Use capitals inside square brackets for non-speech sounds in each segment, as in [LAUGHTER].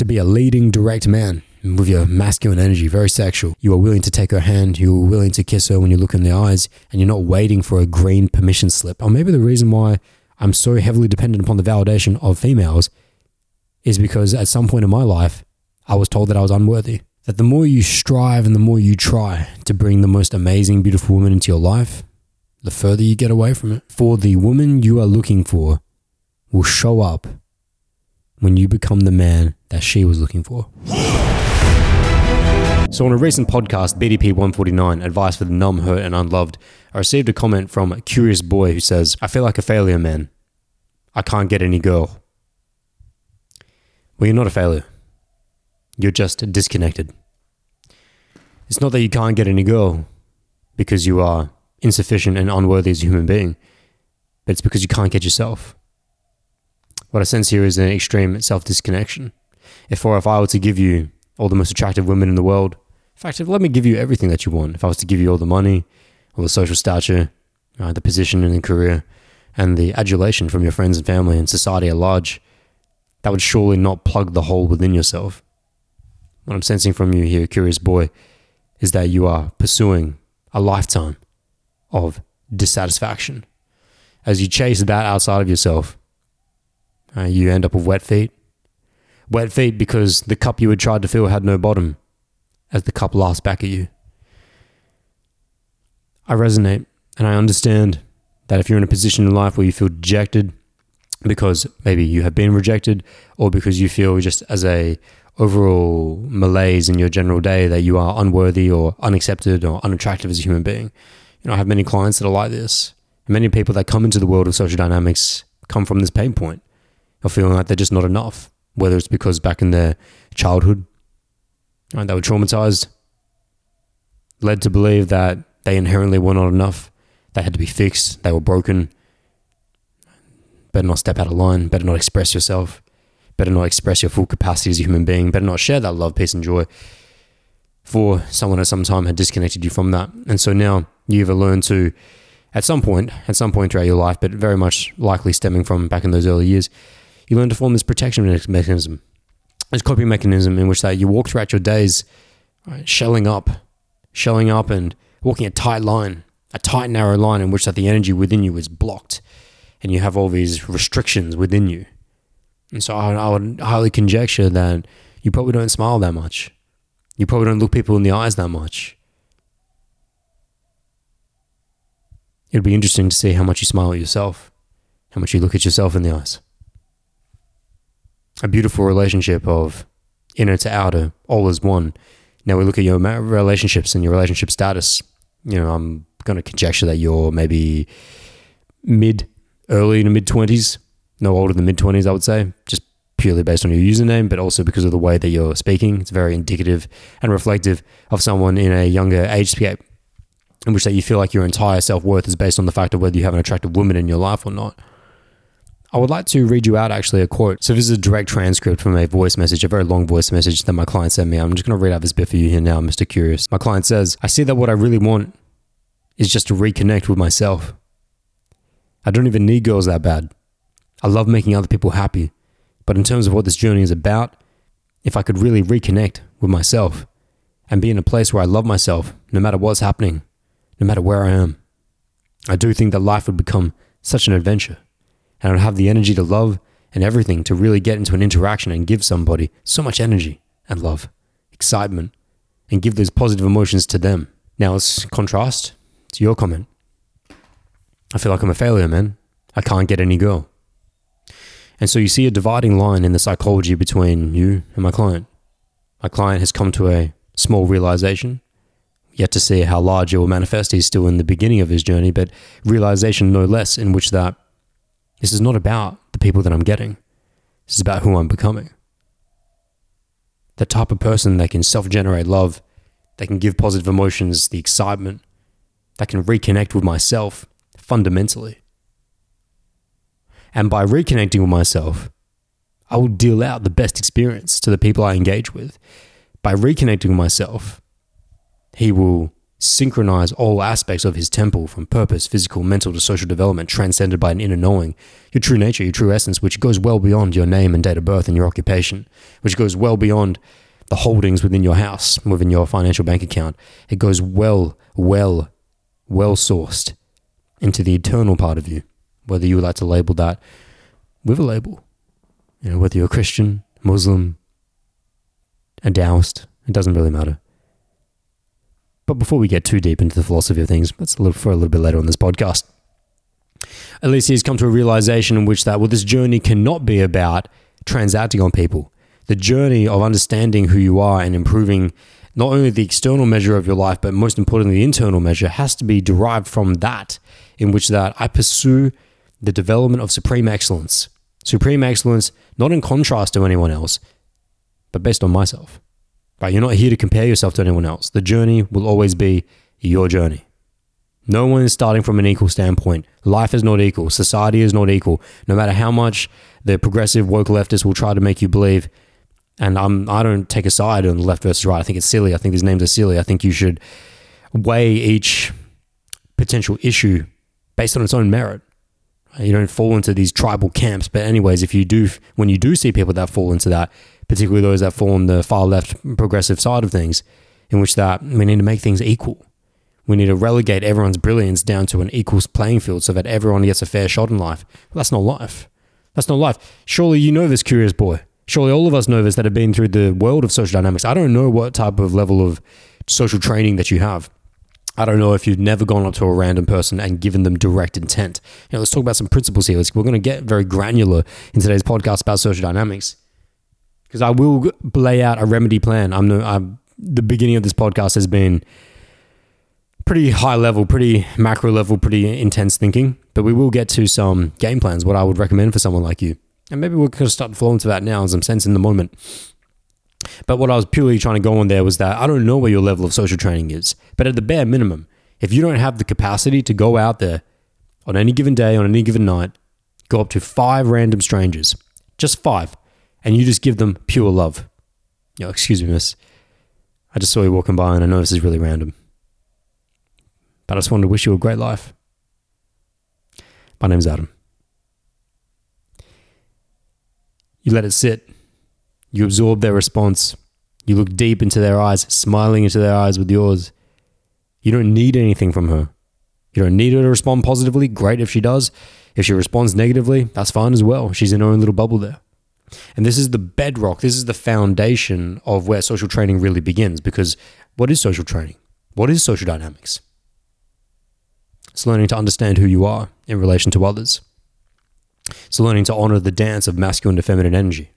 to be a leading, direct man with your masculine energy, very sexual. You are willing to take her hand, you are willing to kiss her when you look in the eyes, and you're not waiting for a green permission slip. Or maybe the reason why I'm so heavily dependent upon the validation of females is because at some point in my life, I was told that I was unworthy. That the more you strive and the more you try to bring the most amazing, beautiful woman into your life, the further you get away from it. For the woman you are looking for will show up when you become the man that she was looking for. So, on a recent podcast, BDP 149, Advice for the Numb, Hurt, and Unloved, I received a comment from a curious boy who says, I feel like a failure, man. I can't get any girl. Well, you're not a failure. You're just disconnected. It's not that you can't get any girl because you are insufficient and unworthy as a human being, but it's because you can't get yourself. What I sense here is an extreme self disconnection. If, or if I were to give you all the most attractive women in the world, in fact, let me give you everything that you want, if I was to give you all the money, all the social stature, uh, the position in the career, and the adulation from your friends and family and society at large, that would surely not plug the hole within yourself. What I'm sensing from you here, curious boy, is that you are pursuing a lifetime of dissatisfaction. As you chase that outside of yourself, uh, you end up with wet feet. Wet feet because the cup you had tried to fill had no bottom as the cup laughs back at you. I resonate and I understand that if you're in a position in life where you feel dejected because maybe you have been rejected or because you feel just as a overall malaise in your general day that you are unworthy or unaccepted or unattractive as a human being. You know, I have many clients that are like this. Many people that come into the world of social dynamics come from this pain point of feeling like they're just not enough, whether it's because back in their childhood right, they were traumatized, led to believe that they inherently were not enough, they had to be fixed, they were broken. Better not step out of line, better not express yourself, better not express your full capacity as a human being, better not share that love, peace, and joy for someone at some time had disconnected you from that. And so now you have learned to, at some point, at some point throughout your life, but very much likely stemming from back in those early years, you learn to form this protection mechanism, this coping mechanism in which that you walk throughout your days, right, shelling up, shelling up, and walking a tight line, a tight narrow line in which that the energy within you is blocked, and you have all these restrictions within you. And so I, I would highly conjecture that you probably don't smile that much. You probably don't look people in the eyes that much. It'd be interesting to see how much you smile at yourself, how much you look at yourself in the eyes. A beautiful relationship of inner to outer, all as one. Now we look at your relationships and your relationship status. You know, I'm going to conjecture that you're maybe mid, early to mid 20s, no older than mid 20s, I would say, just purely based on your username, but also because of the way that you're speaking. It's very indicative and reflective of someone in a younger age scape in which that you feel like your entire self worth is based on the fact of whether you have an attractive woman in your life or not. I would like to read you out actually a quote. So this is a direct transcript from a voice message, a very long voice message that my client sent me. I'm just going to read out this bit for you here now, Mr. Curious. My client says, I see that what I really want is just to reconnect with myself. I don't even need girls that bad. I love making other people happy. But in terms of what this journey is about, if I could really reconnect with myself and be in a place where I love myself, no matter what's happening, no matter where I am, I do think that life would become such an adventure. And I would have the energy to love and everything to really get into an interaction and give somebody so much energy and love, excitement, and give those positive emotions to them. Now let's contrast to your comment. I feel like I'm a failure, man. I can't get any girl. And so you see a dividing line in the psychology between you and my client. My client has come to a small realization, yet to see how large it will manifest. He's still in the beginning of his journey, but realization no less, in which that this is not about the people that I'm getting. This is about who I'm becoming. The type of person that can self generate love, that can give positive emotions, the excitement, that can reconnect with myself fundamentally. And by reconnecting with myself, I will deal out the best experience to the people I engage with. By reconnecting with myself, he will synchronize all aspects of his temple from purpose, physical, mental to social development, transcended by an inner knowing, your true nature, your true essence, which goes well beyond your name and date of birth and your occupation, which goes well beyond the holdings within your house, within your financial bank account. It goes well, well, well sourced into the eternal part of you, whether you would like to label that with a label. You know, whether you're a Christian, Muslim, a Taoist, it doesn't really matter. But before we get too deep into the philosophy of things, that's a little for a little bit later on this podcast. Alicia has come to a realization in which that well, this journey cannot be about transacting on people. The journey of understanding who you are and improving not only the external measure of your life, but most importantly, the internal measure has to be derived from that, in which that I pursue the development of supreme excellence. Supreme excellence, not in contrast to anyone else, but based on myself. Right? You're not here to compare yourself to anyone else. The journey will always be your journey. No one is starting from an equal standpoint. Life is not equal. Society is not equal. No matter how much the progressive woke leftists will try to make you believe, and I'm I don't take a side on left versus right. I think it's silly. I think these names are silly. I think you should weigh each potential issue based on its own merit. You don't fall into these tribal camps. But anyways, if you do, when you do see people that fall into that, particularly those that fall on the far left progressive side of things, in which that we need to make things equal. We need to relegate everyone's brilliance down to an equal playing field so that everyone gets a fair shot in life. Well, that's not life. That's not life. Surely you know this, curious boy. Surely all of us know this that have been through the world of social dynamics. I don't know what type of level of social training that you have. I don't know if you've never gone up to a random person and given them direct intent. You know, let's talk about some principles here. We're going to get very granular in today's podcast about social dynamics because I will lay out a remedy plan. I'm, no, I'm the beginning of this podcast has been pretty high level, pretty macro level, pretty intense thinking, but we will get to some game plans. What I would recommend for someone like you, and maybe we're going to start to that now as I'm sensing the moment. But what I was purely trying to go on there was that I don't know where your level of social training is, but at the bare minimum, if you don't have the capacity to go out there on any given day, on any given night, go up to five random strangers, just five, and you just give them pure love. Yo, excuse me, miss. I just saw you walking by and I know this is really random. But I just wanted to wish you a great life. My name's Adam. You let it sit. You absorb their response. You look deep into their eyes, smiling into their eyes with yours. You don't need anything from her. You don't need her to respond positively. Great if she does. If she responds negatively, that's fine as well. She's in her own little bubble there. And this is the bedrock, this is the foundation of where social training really begins. Because what is social training? What is social dynamics? It's learning to understand who you are in relation to others. It's learning to honor the dance of masculine to feminine energy.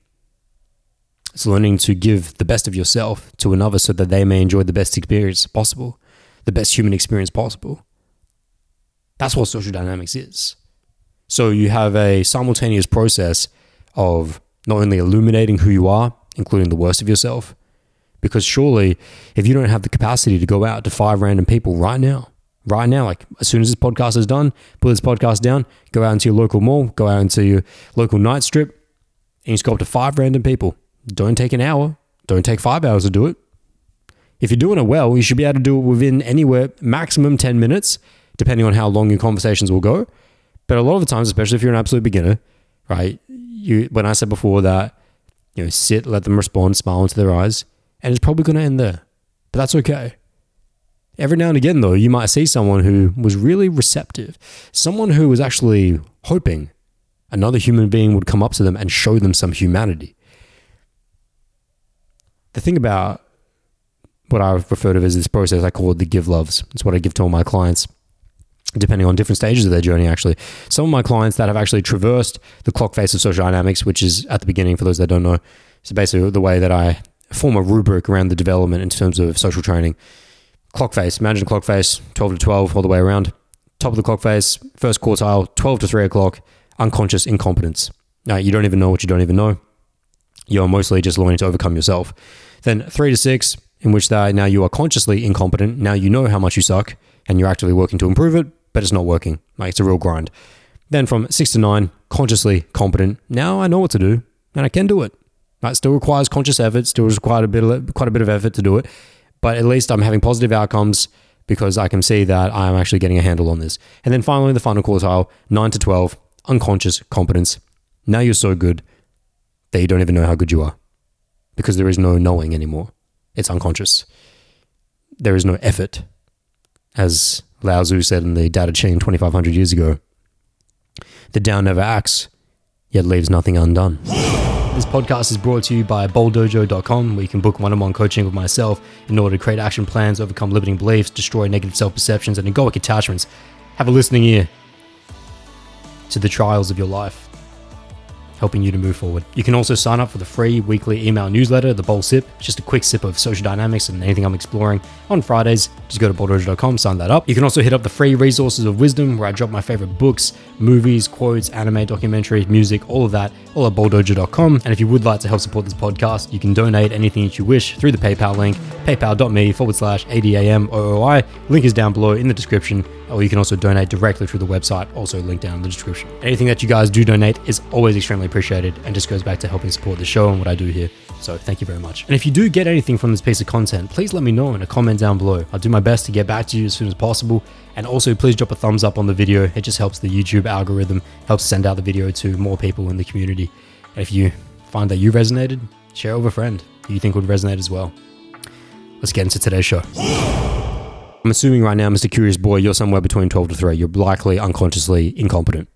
It's learning to give the best of yourself to another so that they may enjoy the best experience possible, the best human experience possible. That's what social dynamics is. So you have a simultaneous process of not only illuminating who you are, including the worst of yourself, because surely if you don't have the capacity to go out to five random people right now, right now, like as soon as this podcast is done, put this podcast down, go out into your local mall, go out into your local night strip, and you just go up to five random people. Don't take an hour, don't take five hours to do it. If you're doing it well, you should be able to do it within anywhere maximum 10 minutes, depending on how long your conversations will go. But a lot of the times, especially if you're an absolute beginner, right? You when I said before that, you know, sit, let them respond, smile into their eyes, and it's probably going to end there. But that's okay. Every now and again, though, you might see someone who was really receptive, someone who was actually hoping another human being would come up to them and show them some humanity. The thing about what I refer to as this process, I call it the give loves. It's what I give to all my clients depending on different stages of their journey, actually. Some of my clients that have actually traversed the clock face of social dynamics, which is at the beginning, for those that don't know, so basically the way that I form a rubric around the development in terms of social training. Clock face, imagine clock face, 12 to 12, all the way around. Top of the clock face, first quartile, 12 to 3 o'clock, unconscious incompetence. Now, you don't even know what you don't even know. You're mostly just learning to overcome yourself. Then 3 to 6, in which that now you are consciously incompetent. Now you know how much you suck and you're actively working to improve it, but it's not working. Like it's a real grind. Then from six to nine, consciously competent. Now I know what to do and I can do it. It still requires conscious effort, still requires quite a bit of, quite a bit of effort to do it, but at least I'm having positive outcomes because I can see that I'm actually getting a handle on this. And then finally, the final quartile, 9 to 12, unconscious competence. Now you're so good that you don't even know how good you are because there is no knowing anymore. It's unconscious. There is no effort. As Lao Tzu said in the Tao Te Ching 2,500 years ago, the Tao never acts, yet leaves nothing undone. This podcast is brought to you by bolddojo.com, where you can book one on one coaching with myself in order to create action plans, overcome limiting beliefs, destroy negative self perceptions, and egoic attachments. Have a listening ear to the trials of your life helping you to move forward. You can also sign up for the free weekly email newsletter, The Bold Sip. It's just a quick sip of social dynamics and anything I'm exploring on Fridays. Just go to bolddojo.com, sign that up. You can also hit up the free resources of wisdom where I drop my favorite books, movies, quotes, anime, documentaries, music, all of that, all at bolddojo.com. And if you would like to help support this podcast, you can donate anything that you wish through the PayPal link, paypal.me forward slash ADAMOOI. Link is down below in the description or you can also donate directly through the website, also linked down in the description. Anything that you guys do donate is always extremely appreciated and just goes back to helping support the show and what I do here. So thank you very much. And if you do get anything from this piece of content, please let me know in a comment down below. I'll do my best to get back to you as soon as possible. And also, please drop a thumbs up on the video. It just helps the YouTube algorithm, helps send out the video to more people in the community. And if you find that you resonated, share with a friend who you think would resonate as well. Let's get into today's show. I'm assuming right now, Mr. Curious Boy, you're somewhere between 12 to 3. You're likely unconsciously incompetent.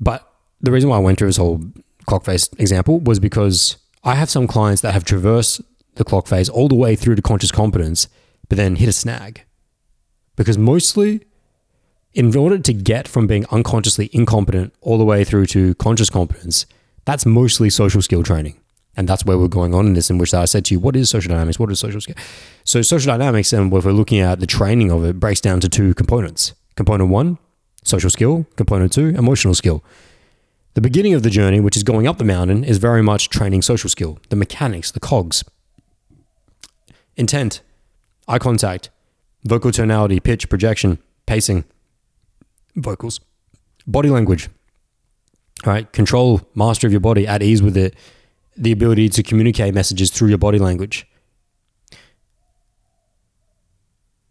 But the reason why I went through this whole clock face example was because I have some clients that have traversed the clock face all the way through to conscious competence, but then hit a snag. Because mostly, in order to get from being unconsciously incompetent all the way through to conscious competence, that's mostly social skill training. And that's where we're going on in this, in which I said to you, what is social dynamics? What is social skill? So, social dynamics, and if we're looking at the training of it, breaks down to two components. Component one, social skill. Component two, emotional skill. The beginning of the journey, which is going up the mountain, is very much training social skill, the mechanics, the cogs. Intent, eye contact, vocal tonality, pitch, projection, pacing, vocals, body language. All right, control, master of your body, at ease with it, the ability to communicate messages through your body language.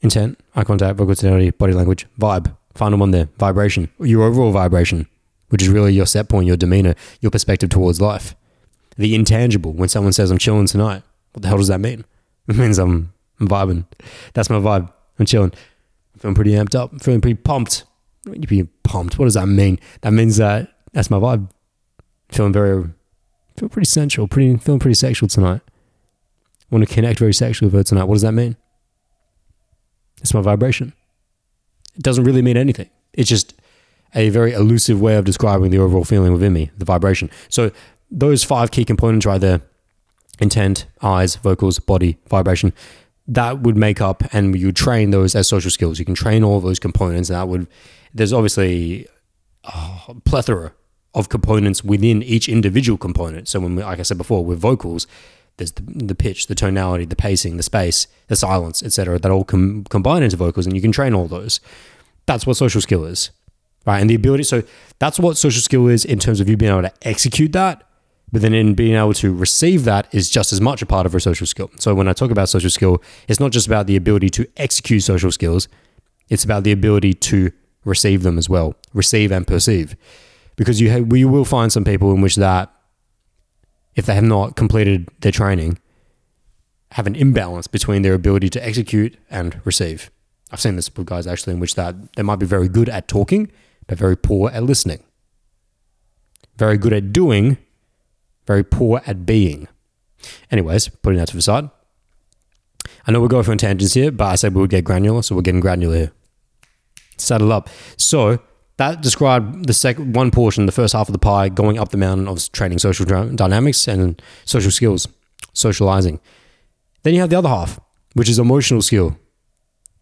Intent, eye contact, vocal tonality, body language, vibe. Final one there, vibration. Your overall vibration, which is really your set point, your demeanor, your perspective towards life. The intangible, when someone says, I'm chilling tonight, what the hell does that mean? [LAUGHS] It means I'm, I'm vibing. That's my vibe. I'm chilling. I'm feeling pretty amped up. I'm feeling pretty pumped. You be pumped. What does that mean? That means that that's my vibe. Feeling very feel pretty sensual, pretty feeling pretty sexual tonight. Want to connect very sexually with her tonight. What does that mean? It's my vibration. It doesn't really mean anything. It's just a very elusive way of describing the overall feeling within me, the vibration. So those five key components right there intent, eyes, vocals, body, vibration that would make up and you train those as social skills. You can train all those components. that would, there's obviously a plethora of components within each individual component. So when, we, like I said before, with vocals, there's the, the pitch, the tonality, the pacing, the space, the silence, etc. That all com- combine into vocals, and you can train all those. That's what social skill is, right? And the ability. So that's what social skill is in terms of you being able to execute that. But then in being able to receive that is just as much a part of a social skill. So when I talk about social skill, it's not just about the ability to execute social skills. It's about the ability to receive them as well, receive and perceive because you have, you will find some people in which that if they have not completed their training have an imbalance between their ability to execute and receive. I've seen this with guys actually in which that they might be very good at talking but very poor at listening. Very good at doing, very poor at being. Anyways, putting that to the side. I know we're going for tangents here, but I said we would get granular, so we're getting granular here. Settle up. So that described the second one portion, the first half of the pie, going up the mountain of training social dynamics and social skills, socializing. Then you have the other half, which is emotional skill,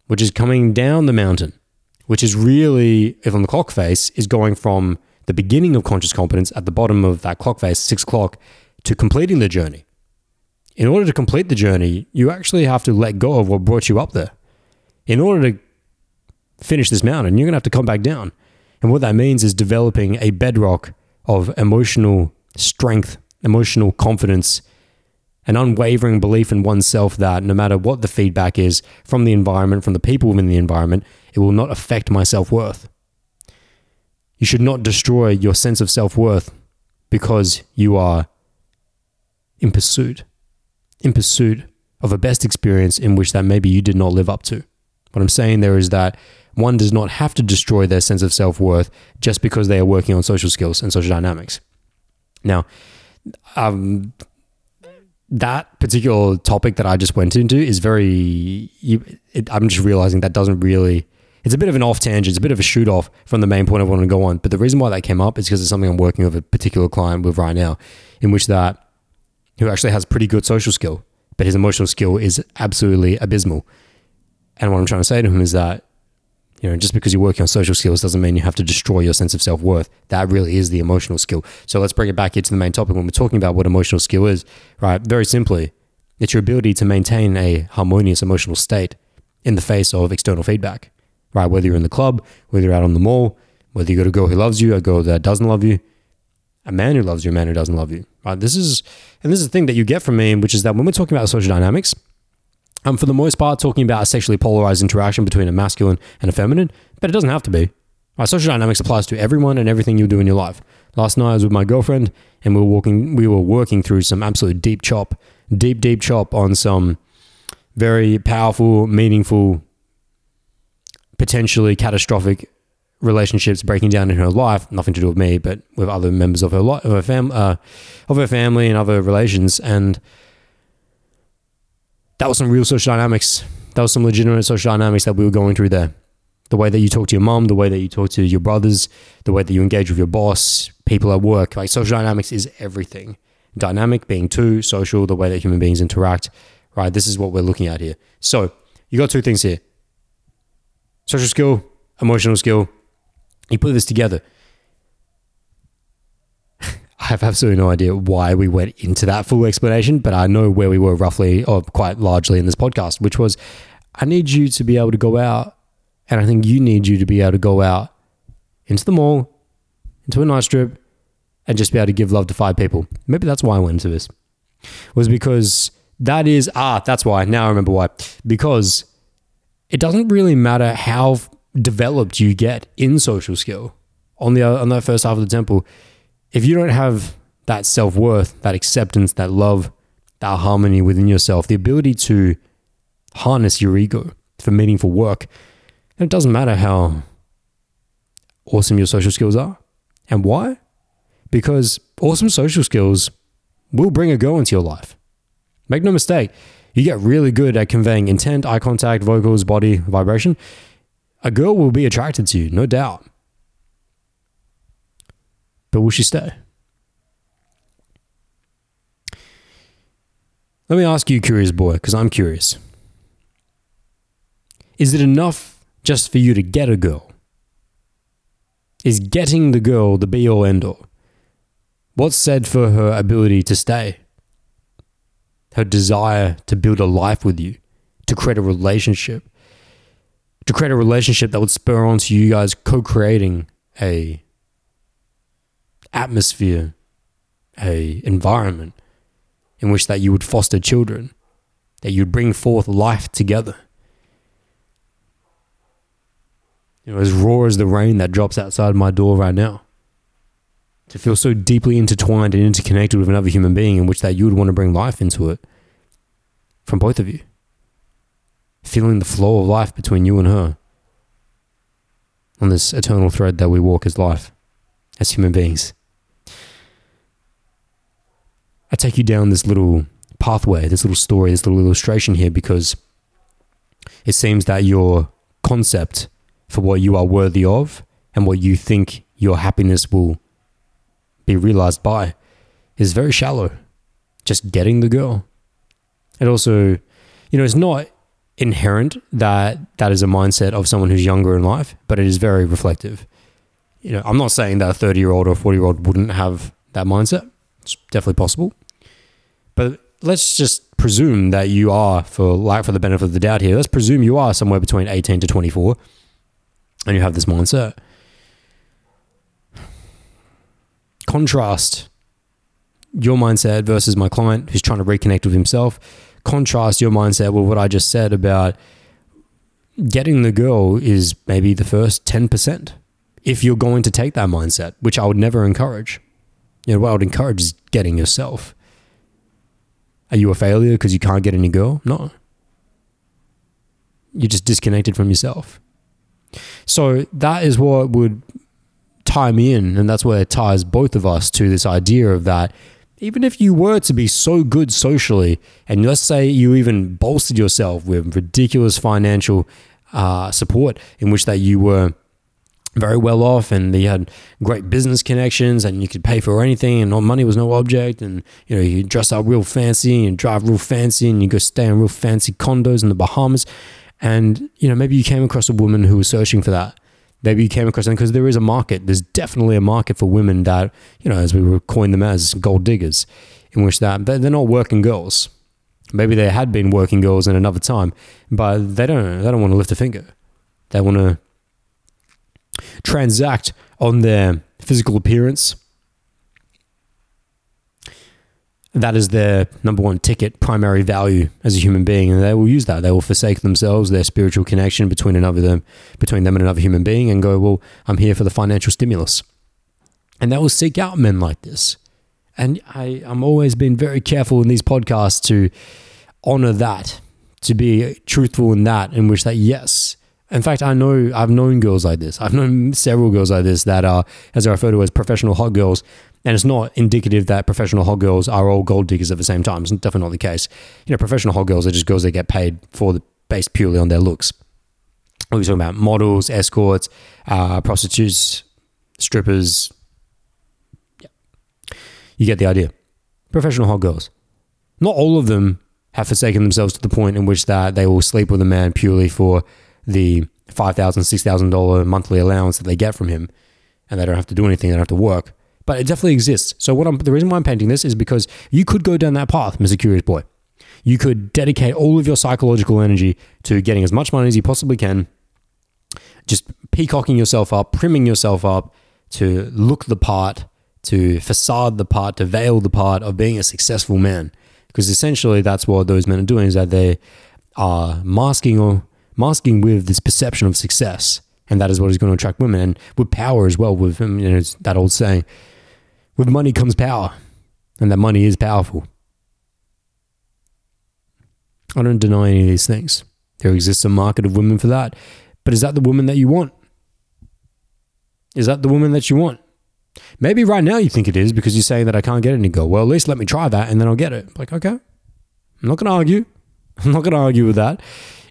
which is coming down the mountain, which is really, if on the clock face, is going from the beginning of conscious competence at the bottom of that clock face, six o'clock, to completing the journey. In order to complete the journey, you actually have to let go of what brought you up there. In order to finish this mountain, you're going to have to come back down. And what that means is developing a bedrock of emotional strength, emotional confidence, an unwavering belief in oneself that no matter what the feedback is from the environment, from the people within the environment, it will not affect my self worth. You should not destroy your sense of self worth because you are in pursuit, in pursuit of a best experience in which that maybe you did not live up to. What I'm saying there is that one does not have to destroy their sense of self worth just because they are working on social skills and social dynamics. Now, um, that particular topic that I just went into is very. It, I'm just realizing that doesn't really. It's a bit of an off tangent. It's a bit of a shoot off from the main point I want to go on. But the reason why that came up is because it's something I'm working with a particular client with right now, in which that who actually has pretty good social skill, but his emotional skill is absolutely abysmal. And what I'm trying to say to him is that you know, just because you're working on social skills doesn't mean you have to destroy your sense of self worth. That really is the emotional skill. So let's bring it back into the main topic when we're talking about what emotional skill is, right? Very simply, it's your ability to maintain a harmonious emotional state in the face of external feedback, right? Whether you're in the club, whether you're out on the mall, whether you got a girl who loves you, a girl that doesn't love you, a man who loves you, a man who doesn't love you, right? This is, and this is the thing that you get from me, which is that when we're talking about social dynamics, I'm for the most part talking about a sexually polarized interaction between a masculine and a feminine, but it doesn't have to be. Our social dynamics applies to everyone and everything you do in your life. Last night I was with my girlfriend and we were walking we were working through some absolute deep chop, deep, deep chop on some very powerful, meaningful, potentially catastrophic relationships breaking down in her life. Nothing to do with me, but with other members of her life, of her fam, uh, of her family and other relations. And that was some real social dynamics. That was some legitimate social dynamics that we were going through there. The way that you talk to your mom, the way that you talk to your brothers, the way that you engage with your boss, people at work. Like social dynamics is everything. Dynamic being two, social, the way that human beings interact. Right? This is what we're looking at here. So you got two things here social skill, emotional skill. You put this together. I have absolutely no idea why we went into that full explanation, but I know where we were roughly or quite largely in this podcast, which was I need you to be able to go out, and I think you need you to be able to go out into the mall, into a night strip, and just be able to give love to five people. Maybe that's why I went into this. Was because that is ah, that's why. Now I remember why. Because it doesn't really matter how developed you get in social skill on the on that first half of the temple if you don't have that self worth, that acceptance, that love, that harmony within yourself, the ability to harness your ego for meaningful work, it doesn't matter how awesome your social skills are. And why? Because awesome social skills will bring a girl into your life. Make no mistake, you get really good at conveying intent, eye contact, vocals, body, vibration. A girl will be attracted to you, no doubt. But will she stay? Let me ask you, curious boy, because I'm curious. Is it enough just for you to get a girl? Is getting the girl the be all end all? What's said for her ability to stay? Her desire to build a life with you, to create a relationship, to create a relationship that would spur on to you guys co creating a atmosphere, a environment in which that you would foster children, that you'd bring forth life together. You know, as raw as the rain that drops outside my door right now. To feel so deeply intertwined and interconnected with another human being in which that you would want to bring life into it from both of you. Feeling the flow of life between you and her on this eternal thread that we walk as life, as human beings. I take you down this little pathway, this little story, this little illustration here because it seems that your concept for what you are worthy of and what you think your happiness will be realized by is very shallow. Just getting the girl. It also, you know, it's not inherent that that is a mindset of someone who's younger in life, but it is very reflective. You know, I'm not saying that a 30 year old or 40 year old wouldn't have that mindset. It's definitely possible. But let's just presume that you are, for like for the benefit of the doubt here, let's presume you are somewhere between 18 to 24 and you have this mindset. Contrast your mindset versus my client who's trying to reconnect with himself. Contrast your mindset with what I just said about getting the girl is maybe the first 10% if you're going to take that mindset, which I would never encourage. You know, what I would encourage is getting yourself. Are you a failure because you can't get any girl? No. You're just disconnected from yourself. So that is what would tie me in, and that's where it ties both of us to this idea of that even if you were to be so good socially, and let's say you even bolstered yourself with ridiculous financial uh, support, in which that you were very well off and you had great business connections and you could pay for anything and money was no object and you know you dress up real fancy and drive real fancy and you go stay in real fancy condos in the Bahamas and you know maybe you came across a woman who was searching for that maybe you came across them because there is a market. There's definitely a market for women that, you know, as we were coined them as gold diggers, in which that they're not working girls. Maybe they had been working girls in another time, but they don't. They don't want to lift a finger. They want to transact on their physical appearance that is their number one ticket, primary value as a human being, and they will use that. They will forsake themselves, their spiritual connection between another them, between them and another human being, and go, "Well, I'm here for the financial stimulus," and they will seek out men like this. And I, I'm always been very careful in these podcasts to honor that, to be truthful in that, in which that yes. In fact, I know I've known girls like this. I've known several girls like this that are, as I refer to as professional hot girls, and it's not indicative that professional hot girls are all gold diggers at the same time. It's definitely not the case. You know, professional hot girls are just girls that get paid for the based purely on their looks. We're talking about models, escorts, uh, prostitutes, strippers. Yeah. You get the idea. Professional hot girls. Not all of them have forsaken themselves to the point in which that they will sleep with a man purely for the $5,000, $6,000 monthly allowance that they get from him and they don't have to do anything, they don't have to work but it definitely exists. So what I'm the reason why I'm painting this is because you could go down that path, Mr. Curious Boy. You could dedicate all of your psychological energy to getting as much money as you possibly can, just peacocking yourself up, primming yourself up to look the part, to facade the part, to veil the part of being a successful man. Because essentially that's what those men are doing is that they are masking or masking with this perception of success. And that is what is going to attract women and with power as well, with you know, that old saying, with money comes power, and that money is powerful. I don't deny any of these things. There exists a market of women for that. But is that the woman that you want? Is that the woman that you want? Maybe right now you think it is because you're saying that I can't get any girl. Well, at least let me try that and then I'll get it. Like, okay, I'm not going to argue. [LAUGHS] I'm not going to argue with that.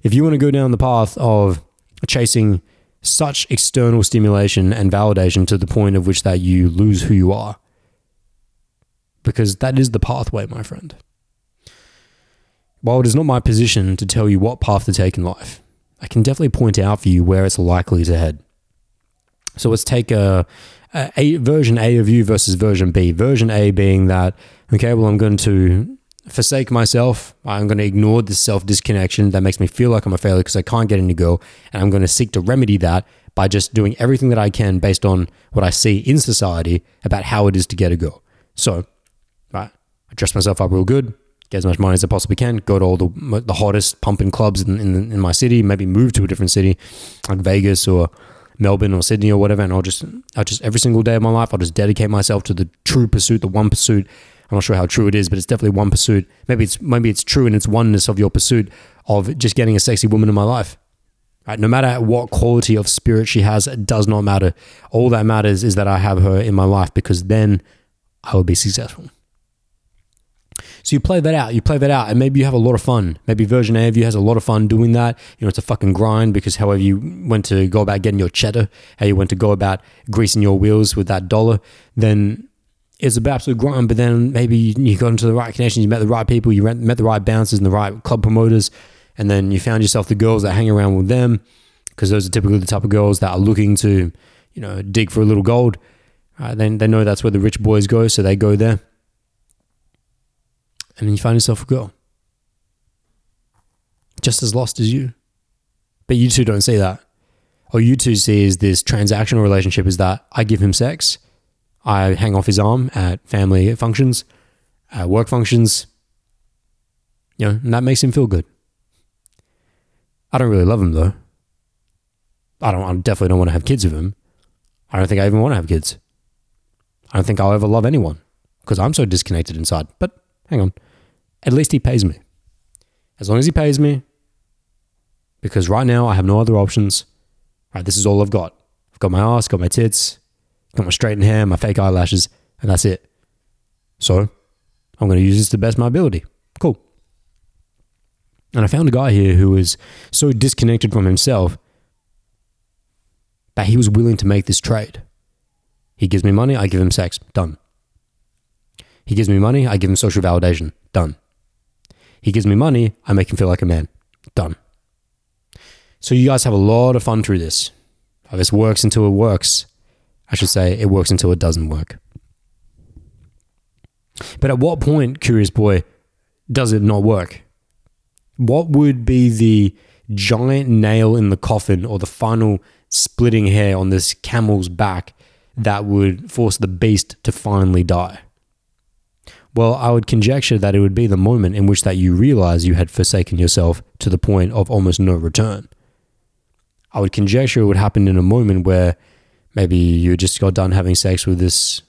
If you want to go down the path of chasing such external stimulation and validation to the point of which that you lose who you are, because that is the pathway, my friend. While it is not my position to tell you what path to take in life, I can definitely point out for you where it's likely to head. So let's take a, a, a version A of you versus version B. Version A being that, okay, well, I'm going to forsake myself. I'm going to ignore this self disconnection that makes me feel like I'm a failure because I can't get any girl. And I'm going to seek to remedy that by just doing everything that I can based on what I see in society about how it is to get a girl. So I dress myself up real good, get as much money as I possibly can, go to all the the hottest pumping clubs in, in, in my city, maybe move to a different city like Vegas or Melbourne or Sydney or whatever, and I'll just I'll just every single day of my life I'll just dedicate myself to the true pursuit, the one pursuit. I'm not sure how true it is, but it's definitely one pursuit. Maybe it's maybe it's true in its oneness of your pursuit of just getting a sexy woman in my life. Right? No matter what quality of spirit she has, it does not matter. All that matters is that I have her in my life because then I will be successful. So you play that out, you play that out, and maybe you have a lot of fun. Maybe version A of you has a lot of fun doing that. You know, it's a fucking grind because however you went to go about getting your cheddar, how you went to go about greasing your wheels with that dollar, then it's a absolute grind. But then maybe you got into the right connections, you met the right people, you met the right bouncers and the right club promoters, and then you found yourself the girls that hang around with them because those are typically the type of girls that are looking to, you know, dig for a little gold. Uh, then they know that's where the rich boys go, so they go there and then you find yourself a girl just as lost as you. But you two don't see that. All you two see is this transactional relationship is that I give him sex, I hang off his arm at family functions, uh, work functions. You know, and that makes him feel good. I don't really love him though. I don't. I definitely don't want to have kids with him. I don't think I even want to have kids. I don't think I'll ever love anyone because I'm so disconnected inside. But hang on, at least he pays me. As long as he pays me, because right now I have no other options. Right, this is all I've got. I've got my ass, got my tits, got my straightened hair, my fake eyelashes, and that's it. So I'm going to use this to best my ability. Cool. And I found a guy here who was so disconnected from himself that he was willing to make this trade. He gives me money, I give him sex. Done. He gives me money, I give him social validation. Done. He gives me money, I make him feel like a man. Done. So you guys have a lot of fun through this. This works until it works. I should say it works until it doesn't work. But at what point, curious boy, does it not work? What would be the giant nail in the coffin or the final splitting hair on this camel's back that would force the beast to finally die? Well, I would conjecture that it would be the moment in which that you realize you had forsaken yourself to the point of almost no return. I would conjecture it would happen in a moment where maybe you just got done having sex with this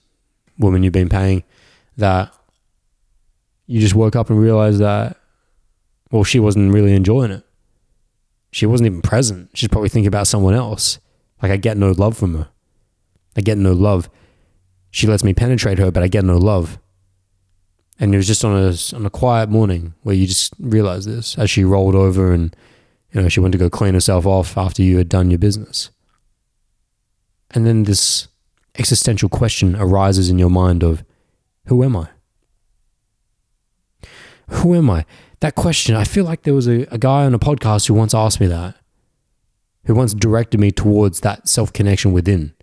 woman you've been paying that you just woke up and realized that well she wasn't really enjoying it. She wasn't even present. She's probably thinking about someone else. Like i get no love from her. I get no love. She lets me penetrate her but i get no love. And it was just on a on a quiet morning where you just realize this as she rolled over and you know she went to go clean herself off after you had done your business and then this existential question arises in your mind of who am I? Who am I? That question, I feel like there was a, a guy on a podcast who once asked me that, who once directed me towards that self connection within.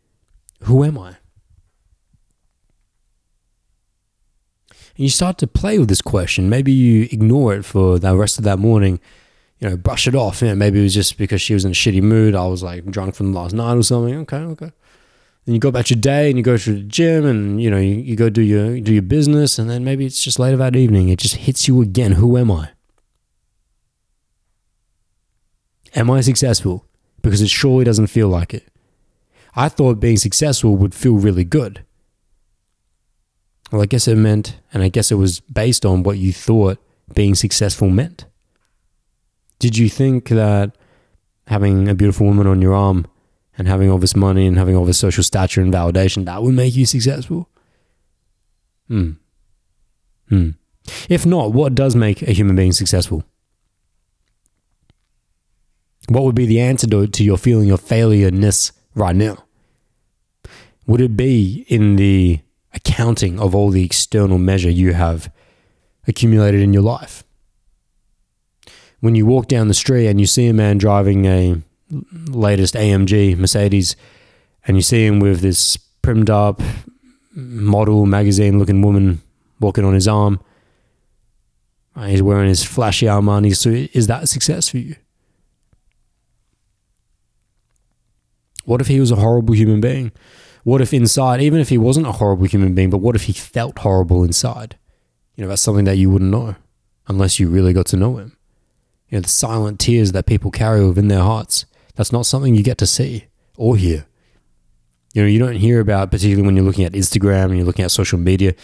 Who am I? And you start to play with this question. Maybe you ignore it for the rest of that morning, you know, brush it off. You know, maybe it was just because she was in a shitty mood. I was like drunk from last night or something. Okay, okay. Then you go about your day and you go to the gym and you know you, you go do your do your business and then maybe it's just later that evening it just hits you again. Who am I? Am I successful? Because it surely doesn't feel like it. I thought being successful would feel really good. Well, I guess it meant, and I guess it was based on what you thought being successful meant. Did you think that having a beautiful woman on your arm and having all this money and having all this social stature and validation, that would make you successful? Hmm. Hmm. If not, what does make a human being successful? What would be the antidote to your feeling of failureness right now? Would it be in the accounting of all the external measure you have accumulated in your life? When you walk down the street and you see a man driving a latest AMG Mercedes, and you see him with this primmed up model magazine looking woman walking on his arm. Uh, he's wearing his flashy Armani suit. Is that a success for you? What if he was a horrible human being? What if inside, even if he wasn't a horrible human being, but what if he felt horrible inside? You know, that's something that you wouldn't know unless you really got to know him. You know, the silent tears that people carry within their hearts. That's not something you get to see or hear. You know, you don't hear about, particularly when you're looking at Instagram and you're looking at social media.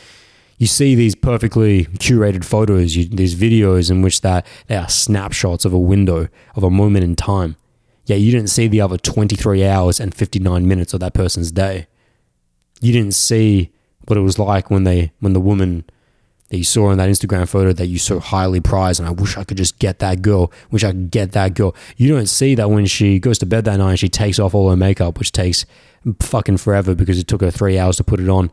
You see these perfectly curated photos, you, these videos in which that they are snapshots of a window of a moment in time. Yet you didn't see the other 23 hours and 59 minutes of that person's day. You didn't see what it was like when they when the woman that you saw in that Instagram photo that you so highly prize, and I wish I could just get that girl. Wish I could get that girl. You don't see that when she goes to bed that night and she takes off all her makeup, which takes fucking forever because it took her three hours to put it on,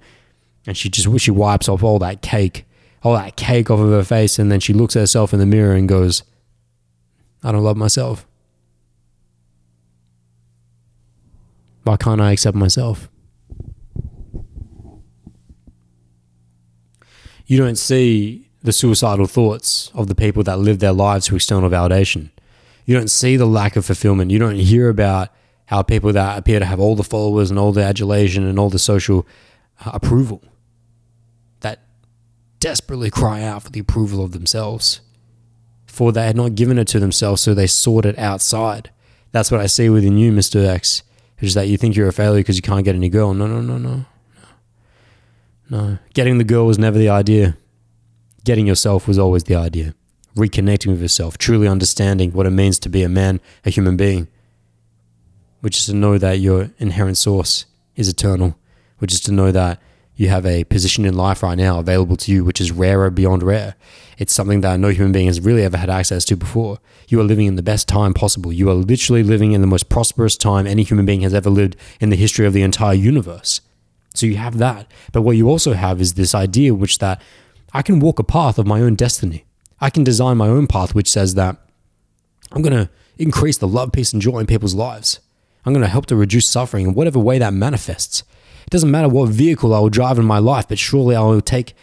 and she just she wipes off all that cake, all that cake off of her face, and then she looks at herself in the mirror and goes, "I don't love myself. Why can't I accept myself?" You don't see the suicidal thoughts of the people that live their lives to external validation. You don't see the lack of fulfillment. You don't hear about how people that appear to have all the followers and all the adulation and all the social uh, approval that desperately cry out for the approval of themselves. For they had not given it to themselves, so they sought it outside. That's what I see within you, Mr. X. Which is that you think you're a failure because you can't get any girl. No, no, no, no. No. Getting the girl was never the idea. Getting yourself was always the idea. Reconnecting with yourself, truly understanding what it means to be a man, a human being, which is to know that your inherent source is eternal, which is to know that you have a position in life right now available to you, which is rarer beyond rare. It's something that no human being has really ever had access to before. You are living in the best time possible. You are literally living in the most prosperous time any human being has ever lived in the history of the entire universe. So you have that. But what you also have is this idea which that I can walk a path of my own destiny. I can design my own path which says that I'm going to increase the love, peace, and joy in people's lives. I'm going to help to reduce suffering in whatever way that manifests. It doesn't matter what vehicle I will drive in my life, but surely I will take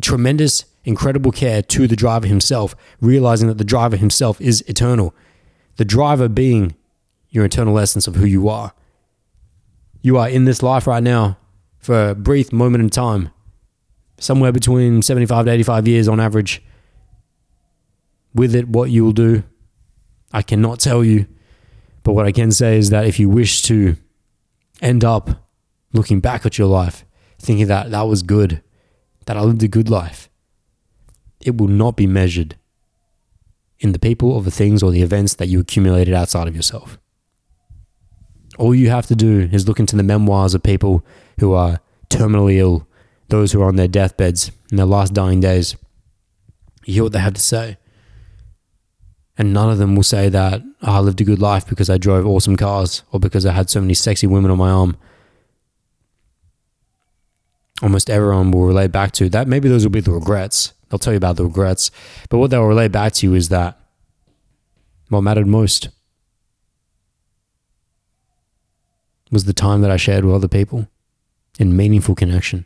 tremendous, incredible care to the driver himself, realizing that the driver himself is eternal. The driver being your eternal essence of who you are. You are in this life right now for a brief moment in time, somewhere between 75 to 85 years on average. With it, what you will do, I cannot tell you. But what I can say is that if you wish to end up looking back at your life, thinking that that was good, that I lived a good life, it will not be measured in the people or the things or the events that you accumulated outside of yourself. All you have to do is look into the memoirs of people who are terminally ill, those who are on their deathbeds in their last dying days. You hear what they have to say. And none of them will say that oh, I lived a good life because I drove awesome cars or because I had so many sexy women on my arm. Almost everyone will relate back to that. Maybe those will be the regrets. They'll tell you about the regrets. But what they'll relate back to you is that what mattered most was the time that I shared with other people in meaningful connection.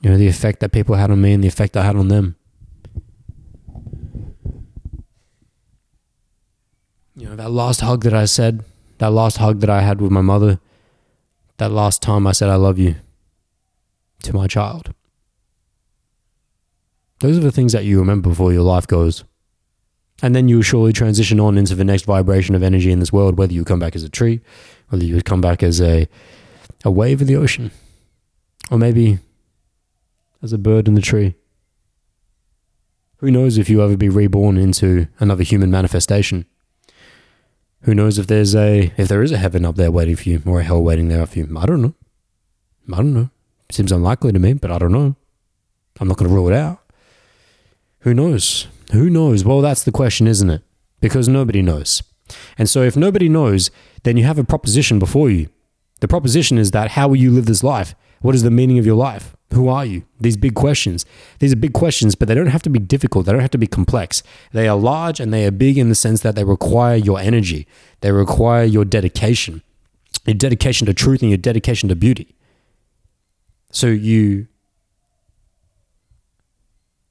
You know, the effect that people had on me and the effect I had on them. You know, that last hug that I said, that last hug that I had with my mother, that last time I said, I love you to my child. Those are the things that you remember before your life goes. And then you will surely transition on into the next vibration of energy in this world, whether you come back as a tree, whether you come back as a a wave in the ocean, or maybe as a bird in the tree. Who knows if you ever be reborn into another human manifestation? Who knows if there's a if there is a heaven up there waiting for you or a hell waiting there for you? I don't know. I don't know. Seems unlikely to me, but I don't know. I'm not going to rule it out. Who knows? Who knows? Well, that's the question, isn't it? Because nobody knows. And so, if nobody knows, then you have a proposition before you. The proposition is that how will you live this life? What is the meaning of your life? Who are you? These big questions. These are big questions, but they don't have to be difficult. They don't have to be complex. They are large and they are big in the sense that they require your energy. They require your dedication, your dedication to truth and your dedication to beauty. So you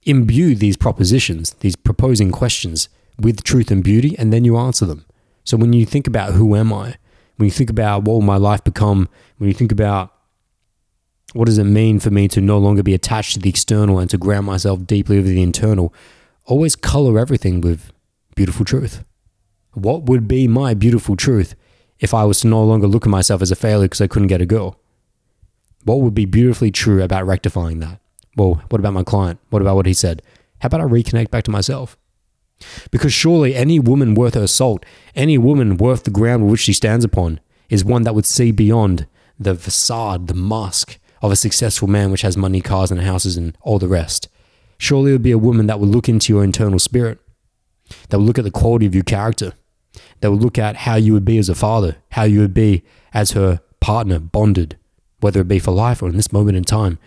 imbue these propositions, these proposing questions with truth and beauty, and then you answer them. So when you think about who am I, when you think about what will my life become, when you think about what does it mean for me to no longer be attached to the external and to ground myself deeply with the internal, always color everything with beautiful truth. What would be my beautiful truth if I was to no longer look at myself as a failure because I couldn't get a girl? What would be beautifully true about rectifying that? Well, what about my client? What about what he said? How about I reconnect back to myself? Because surely any woman worth her salt, any woman worth the ground which she stands upon, is one that would see beyond the facade, the mask of a successful man which has money, cars, and houses and all the rest. Surely it would be a woman that would look into your internal spirit, that would look at the quality of your character, that would look at how you would be as a father, how you would be as her partner, bonded, whether it be for life or in this moment in time,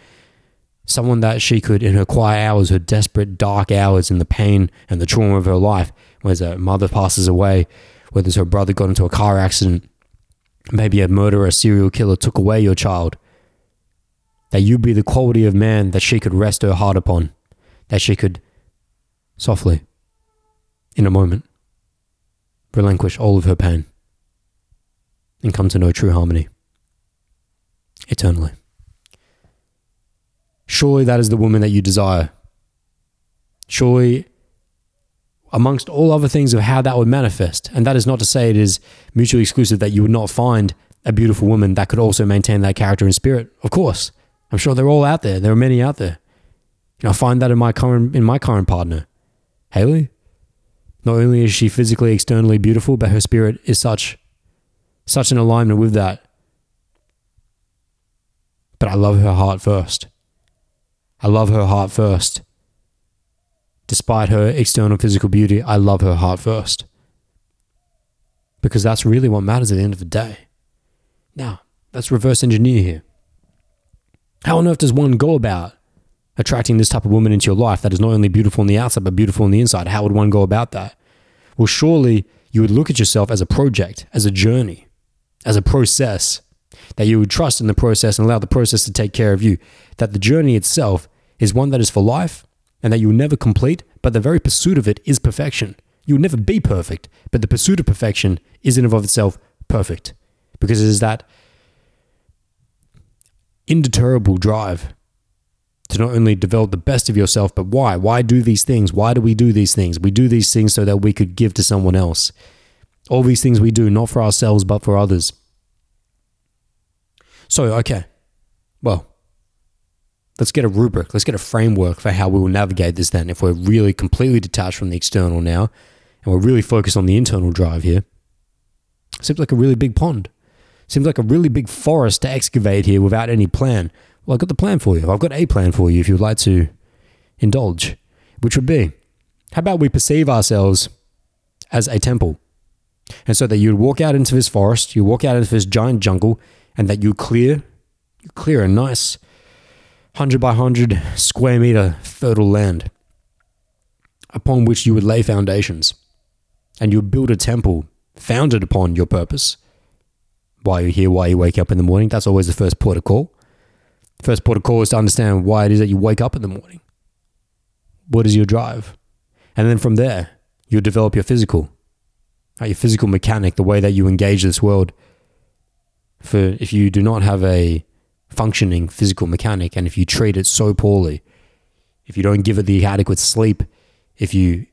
someone that she could, in her quiet hours, her desperate, dark hours, in the pain and the trauma of her life, whether her mother passes away, whether her brother got into a car accident, maybe a murderer, a serial killer took away your child, that you be the quality of man that she could rest her heart upon, that she could softly, in a moment, relinquish all of her pain and come to know true harmony eternally. Surely that is the woman that you desire. Surely, amongst all other things of how that would manifest, and that is not to say it is mutually exclusive that you would not find a beautiful woman that could also maintain that character and spirit. Of course, I'm sure they're all out there. There are many out there. You know, I find that in my current in my current partner, Haley. Not only is she physically externally beautiful, but her spirit is such such an alignment with that. But I love her heart first. I love her heart first. Despite her external physical beauty, I love her heart first. Because that's really what matters at the end of the day. Now, let's reverse engineer here. How on earth does one go about attracting this type of woman into your life that is not only beautiful on the outside, but beautiful on the inside? How would one go about that? Well, surely you would look at yourself as a project, as a journey, as a process, that you would trust in the process and allow the process to take care of you. That the journey itself is one that is for life and that you will never complete, but the very pursuit of it is perfection. You will never be perfect, but the pursuit of perfection is in and of itself perfect because it is that indeterrible drive to not only develop the best of yourself, but why? Why do these things? Why do we do these things? We do these things so that we could give to someone else. All these things we do, not for ourselves, but for others. So, okay. Well, let's get a rubric, let's get a framework for how we will navigate this then if we're really completely detached from the external now and we're really focused on the internal drive here. Seems like a really big pond. Seems like a really big forest to excavate here without any plan. Well, I've got the plan for you. I've got a plan for you if you'd like to indulge, which would be how about we perceive ourselves as a temple? And so that you'd walk out into this forest, you walk out into this giant jungle, and that you clear, you clear a nice 100 by 100 square meter fertile land upon which you would lay foundations. And you would build a temple founded upon your purpose. Why you're here, why you wake up in the morning. That's always the first port of call. First port of call is to understand why it is that you wake up in the morning. What is your drive? And then from there, you'll develop your physical, uh, your physical mechanic, the way that you engage this world. For if you do not have a functioning physical mechanic, and if you treat it so poorly, if you don't give it the adequate sleep, if you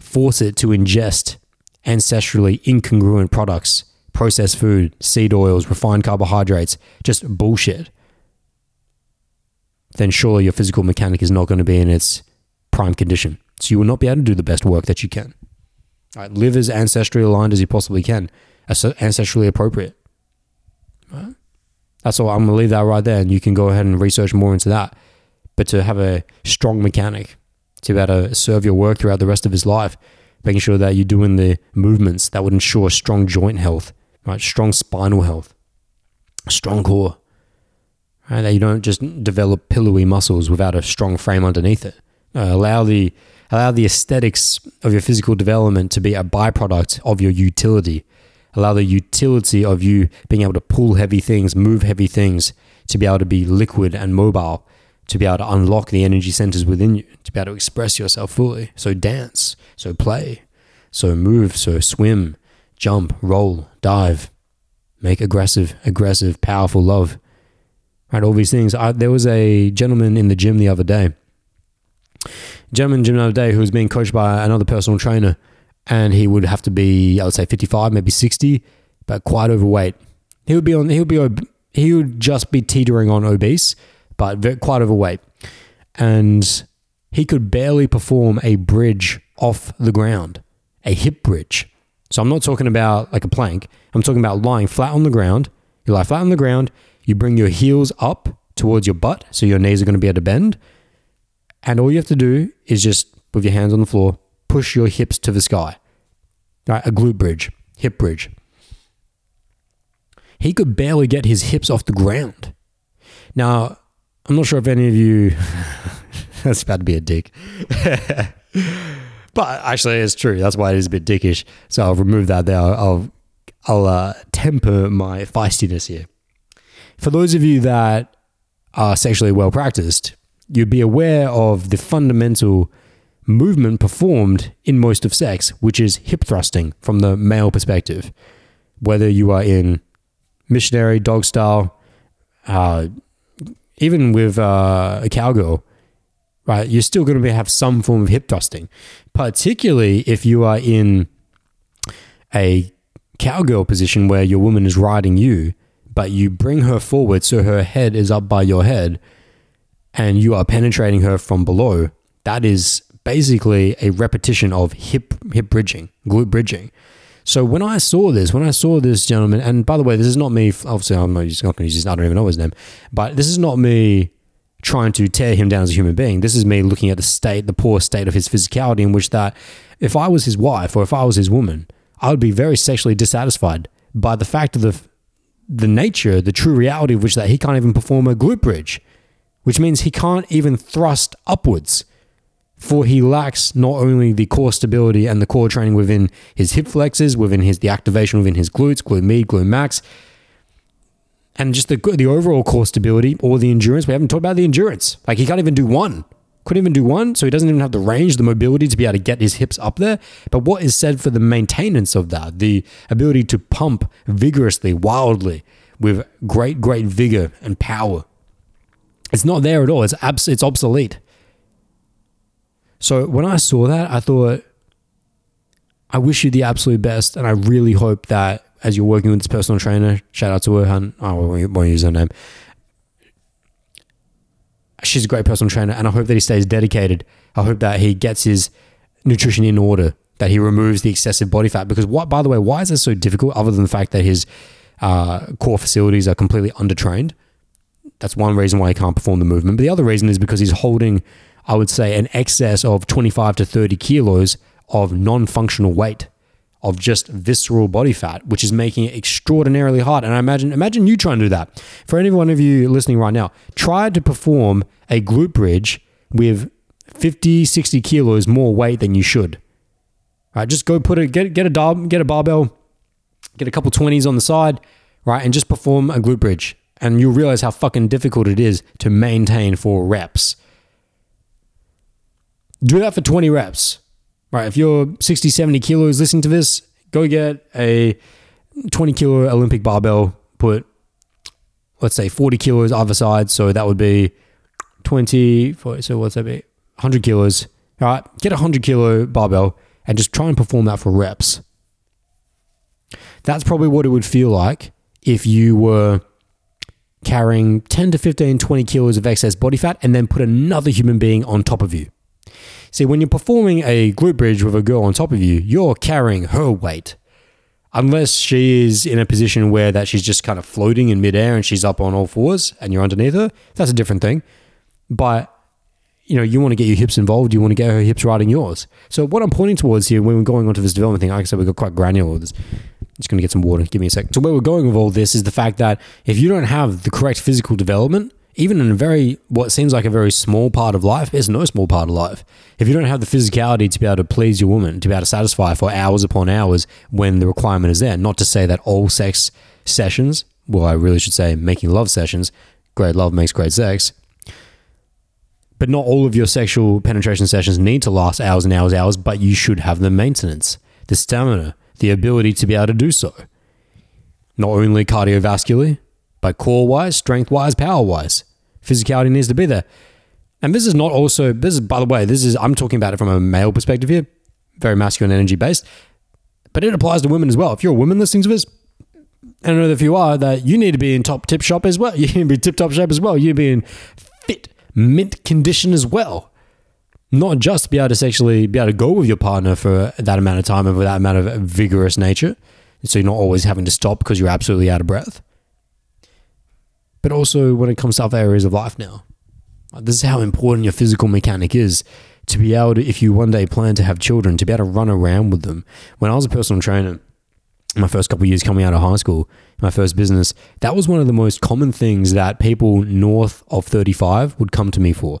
force it to ingest ancestrally incongruent products, processed food, seed oils, refined carbohydrates, just bullshit, then surely your physical mechanic is not going to be in its prime condition. So you will not be able to do the best work that you can. Live as ancestrally aligned as you possibly can, as ancestrally appropriate. Right? That's all. I'm to leave that right there, and you can go ahead and research more into that. But to have a strong mechanic, to be able to serve your work throughout the rest of his life, making sure that you're doing the movements that would ensure strong joint health, right? Strong spinal health, strong core, right? That you don't just develop pillowy muscles without a strong frame underneath it. Uh, allow the allow the aesthetics of your physical development to be a byproduct of your utility. Allow the utility of you being able to pull heavy things, move heavy things, to be able to be liquid and mobile, to be able to unlock the energy centers within you, to be able to express yourself fully. So dance, so play, so move, so swim, jump, roll, dive, make aggressive, aggressive, powerful love right? All these things. I, there was a gentleman in the gym the other day, gentleman gym the other day who was being coached by another personal trainer, and he would have to be, I would say, fifty-five, maybe sixty, but quite overweight. He would be on. He would be. He would just be teetering on obese, but quite overweight, and he could barely perform a bridge off the ground, a hip bridge. So I'm not talking about like a plank. I'm talking about lying flat on the ground. You lie flat on the ground. You bring your heels up towards your butt, so your knees are going to be able to bend. And all you have to do is just, with your hands on the floor, push your hips to the sky. Right, a glute bridge, hip bridge. He could barely get his hips off the ground. Now, I'm not sure if any of you. [LAUGHS] that's about to be a dick. [LAUGHS] but actually, it's true. That's why it is a bit dickish. So I'll remove that there. I'll, I'll, uh, temper my feistiness here for those of you that are sexually well practiced, you'd be aware of the fundamental movement performed in most of sex, which is hip thrusting from the male perspective. Whether you are in missionary, dog style, uh, even with uh, a cowgirl, right, you're still going to have some form of hip thrusting, particularly if you are in a cowgirl position where your woman is riding you, but you bring her forward so her head is up by your head and you are penetrating her from below. That is basically a repetition of hip hip bridging, glute bridging. So when I saw this, when I saw this gentleman, and by the way, this is not me. Obviously, I'm not, not going to use his. I don't even know his name, but this is not me trying to tear him down as a human being. This is me looking at the state, the poor state of his physicality, in which that if I was his wife or if I was his woman, I would be very sexually dissatisfied by the fact of the the nature, the true reality of which that he can't even perform a glute bridge, which means he can't even thrust upwards for he lacks not only the core stability and the core training within his hip flexors, within his the activation within his glutes, glute med, glute max, and just the the overall core stability or the endurance. We haven't talked about the endurance. Like he can't even do one. Couldn't even do one, so he doesn't even have the range, the mobility to be able to get his hips up there. But what is said for the maintenance of that, the ability to pump vigorously, wildly, with great, great vigor and power? It's not there at all. It's abs- it's obsolete. So when I saw that, I thought, I wish you the absolute best, and I really hope that as you're working with this personal trainer, shout out to her, and I won't use her name. She's a great personal trainer, and I hope that he stays dedicated. I hope that he gets his nutrition in order, that he removes the excessive body fat. Because what, by the way, why is this so difficult? Other than the fact that his uh, core facilities are completely undertrained. That's one reason why he can't perform the movement. But the other reason is because he's holding I would say, an excess of 25 to 30 kilos of non functional weight, of just visceral body fat, which is making it extraordinarily hard. And I imagine, imagine you trying to do that. For any one of you listening right now, try to perform a glute bridge with 50, 60 kilos more weight than you should. Right, just go put a get get a get a barbell, get a couple 20s on the side, right, and just perform a glute bridge. And you'll realize how fucking difficult it is to maintain for reps. Do that for 20 reps. Right. If you're 60, 70 kilos listening to this, go get a 20 kilo Olympic barbell, put, let's say, 40 kilos either side. So that would be 20, 40, so what's that be? 100 kilos. All right. Get a 100 kilo barbell and just try and perform that for reps. That's probably what it would feel like if you were carrying 10 to 15, 20 kilos of excess body fat and then put another human being on top of you. See, when you're performing a glute bridge with a girl on top of you, you're carrying her weight. Unless she is in a position where that she's just kind of floating in midair and she's up on all fours and you're underneath her, that's a different thing. But you know, you want to get your hips involved, you want to get her hips riding yours. So what I'm pointing towards here when we're going onto this development thing, like I said, we got quite granular with this. Just going to get some water. Give me a second. So where we're going with all this is the fact that if you don't have the correct physical development, even in a very what seems like a very small part of life, it's no small part of life. If you don't have the physicality to be able to please your woman, to be able to satisfy for hours upon hours when the requirement is there, not to say that all sex sessions, well, I really should say making love sessions, great love makes great sex, but not all of your sexual penetration sessions need to last hours and hours and hours, but you should have the maintenance, the stamina, the ability to be able to do so. Not only cardiovascularly, but core wise, strength wise, power wise. Physicality needs to be there. And this is not also, this is, by the way, this is, I'm talking about it from a male perspective here, very masculine energy based, but it applies to women as well. If you're a woman listening to this, I don't know if you are, that you need to be in top tip shop as well. [LAUGHS] You need to be tip top shape as well. You need to be in fit, mint condition as well. Not just be able to sexually be able to go with your partner for that amount of time and with that amount of vigorous nature. So you're not always having to stop because you're absolutely out of breath but also when it comes to other areas of life now. This is how important your physical mechanic is to be able to, if you one day plan to have children, to be able to run around with them. When I was a personal trainer, my first couple years coming out of high school, my first business, that was one of the most common things that people north of 35 would come to me for.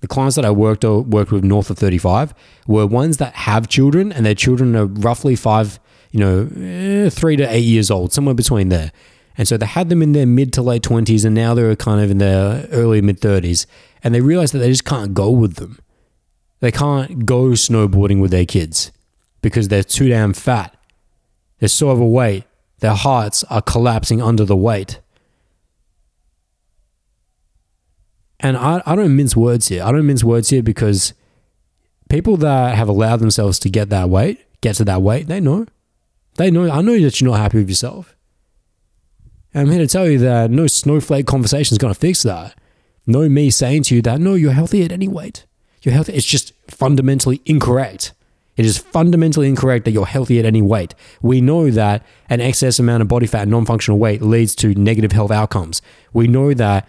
The clients that I worked worked with north of 35 were ones that have children and their children are roughly five, you know, eh, three to eight years old, somewhere between there. And so they had them in their mid to late 20s and now they're kind of in their early mid 30s. And they realize that they just can't go with them. They can't go snowboarding with their kids because they're too damn fat. They're so overweight. Their hearts are collapsing under the weight. And I, I don't mince words here. I don't mince words here because people that have allowed themselves to get that weight, get to that weight, they know. They know. I know that you're not happy with yourself. And I'm here to tell you that no snowflake conversation is going to fix that. No me saying to you that, no, you're healthy at any weight. You're healthy. It's just fundamentally incorrect. It is fundamentally incorrect that you're healthy at any weight. We know that an excess amount of body fat, and non functional weight, leads to negative health outcomes. We know that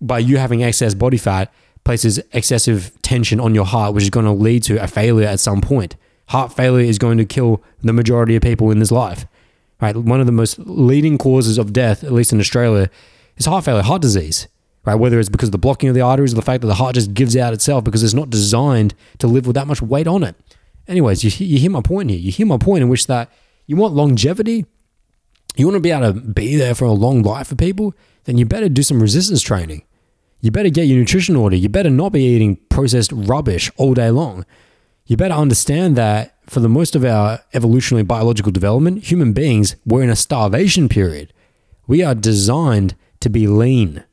by you having excess body fat places excessive tension on your heart, which is going to lead to a failure at some point. Heart failure is going to kill the majority of people in this life. Right? One of the most leading causes of death, at least in Australia, is heart failure, heart disease. Right? Whether it's because of the blocking of the arteries or the fact that the heart just gives out itself because it's not designed to live with that much weight on it. Anyways, you, you hear my point here. You hear my point in which that you want longevity, you want to be able to be there for a long life for people, then you better do some resistance training. You better get your nutrition order. You better not be eating processed rubbish all day long. You better understand that for the most of our evolutionary biological development, human beings were in a starvation period. We are designed to be lean.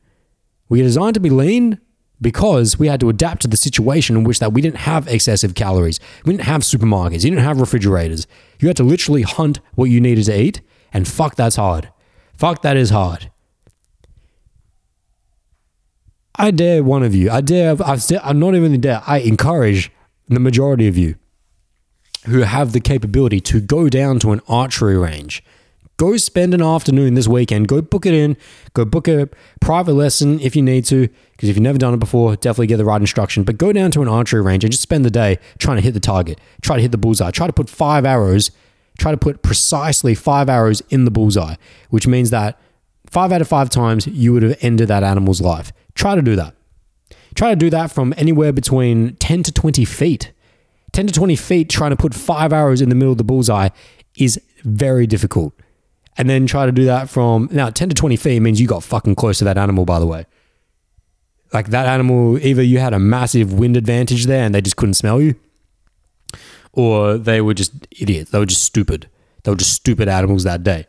We are designed to be lean because we had to adapt to the situation in which that we didn't have excessive calories. We didn't have supermarkets. You didn't have refrigerators. You had to literally hunt what you needed to eat. And fuck, that's hard. Fuck, that is hard. I dare one of you. I dare. I've, I'm not even dare. I encourage the majority of you who have the capability to go down to an archery range. Go spend an afternoon this weekend. Go book it in. Go book a private lesson if you need to. Because if you've never done it before, definitely get the right instruction. But go down to an archery range and just spend the day trying to hit the target. Try to hit the bullseye. Try to put five arrows. Try to put precisely five arrows in the bullseye, which means that five out of five times you would have ended that animal's life. Try to do that. Try to do that from anywhere between 10 to 20 feet. 10 to 20 feet trying to put five arrows in the middle of the bullseye is very difficult. And then try to do that from now 10 to 20 feet means you got fucking close to that animal, by the way. Like that animal, either you had a massive wind advantage there and they just couldn't smell you, or they were just idiots. They were just stupid. They were just stupid animals that day.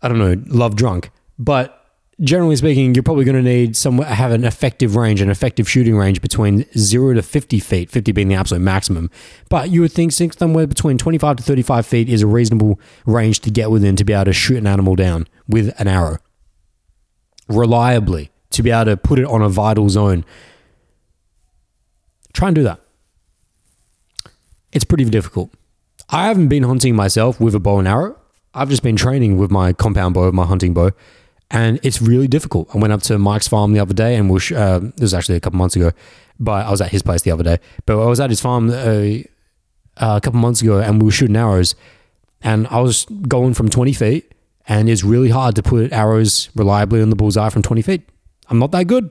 I don't know, love drunk. But generally speaking, you're probably going to need some have an effective range, an effective shooting range between zero to fifty feet, fifty being the absolute maximum. But you would think somewhere between twenty-five to thirty-five feet is a reasonable range to get within to be able to shoot an animal down with an arrow reliably, to be able to put it on a vital zone. Try and do that. It's pretty difficult. I haven't been hunting myself with a bow and arrow. I've just been training with my compound bow, my hunting bow, and it's really difficult. I went up to Mike's farm the other day, and we uh, this was actually a couple months ago, but I was at his place the other day. But I was at his farm uh, a couple months ago, and we were shooting arrows, and I was going from twenty feet, and it's really hard to put arrows reliably on the bullseye from twenty feet. I'm not that good.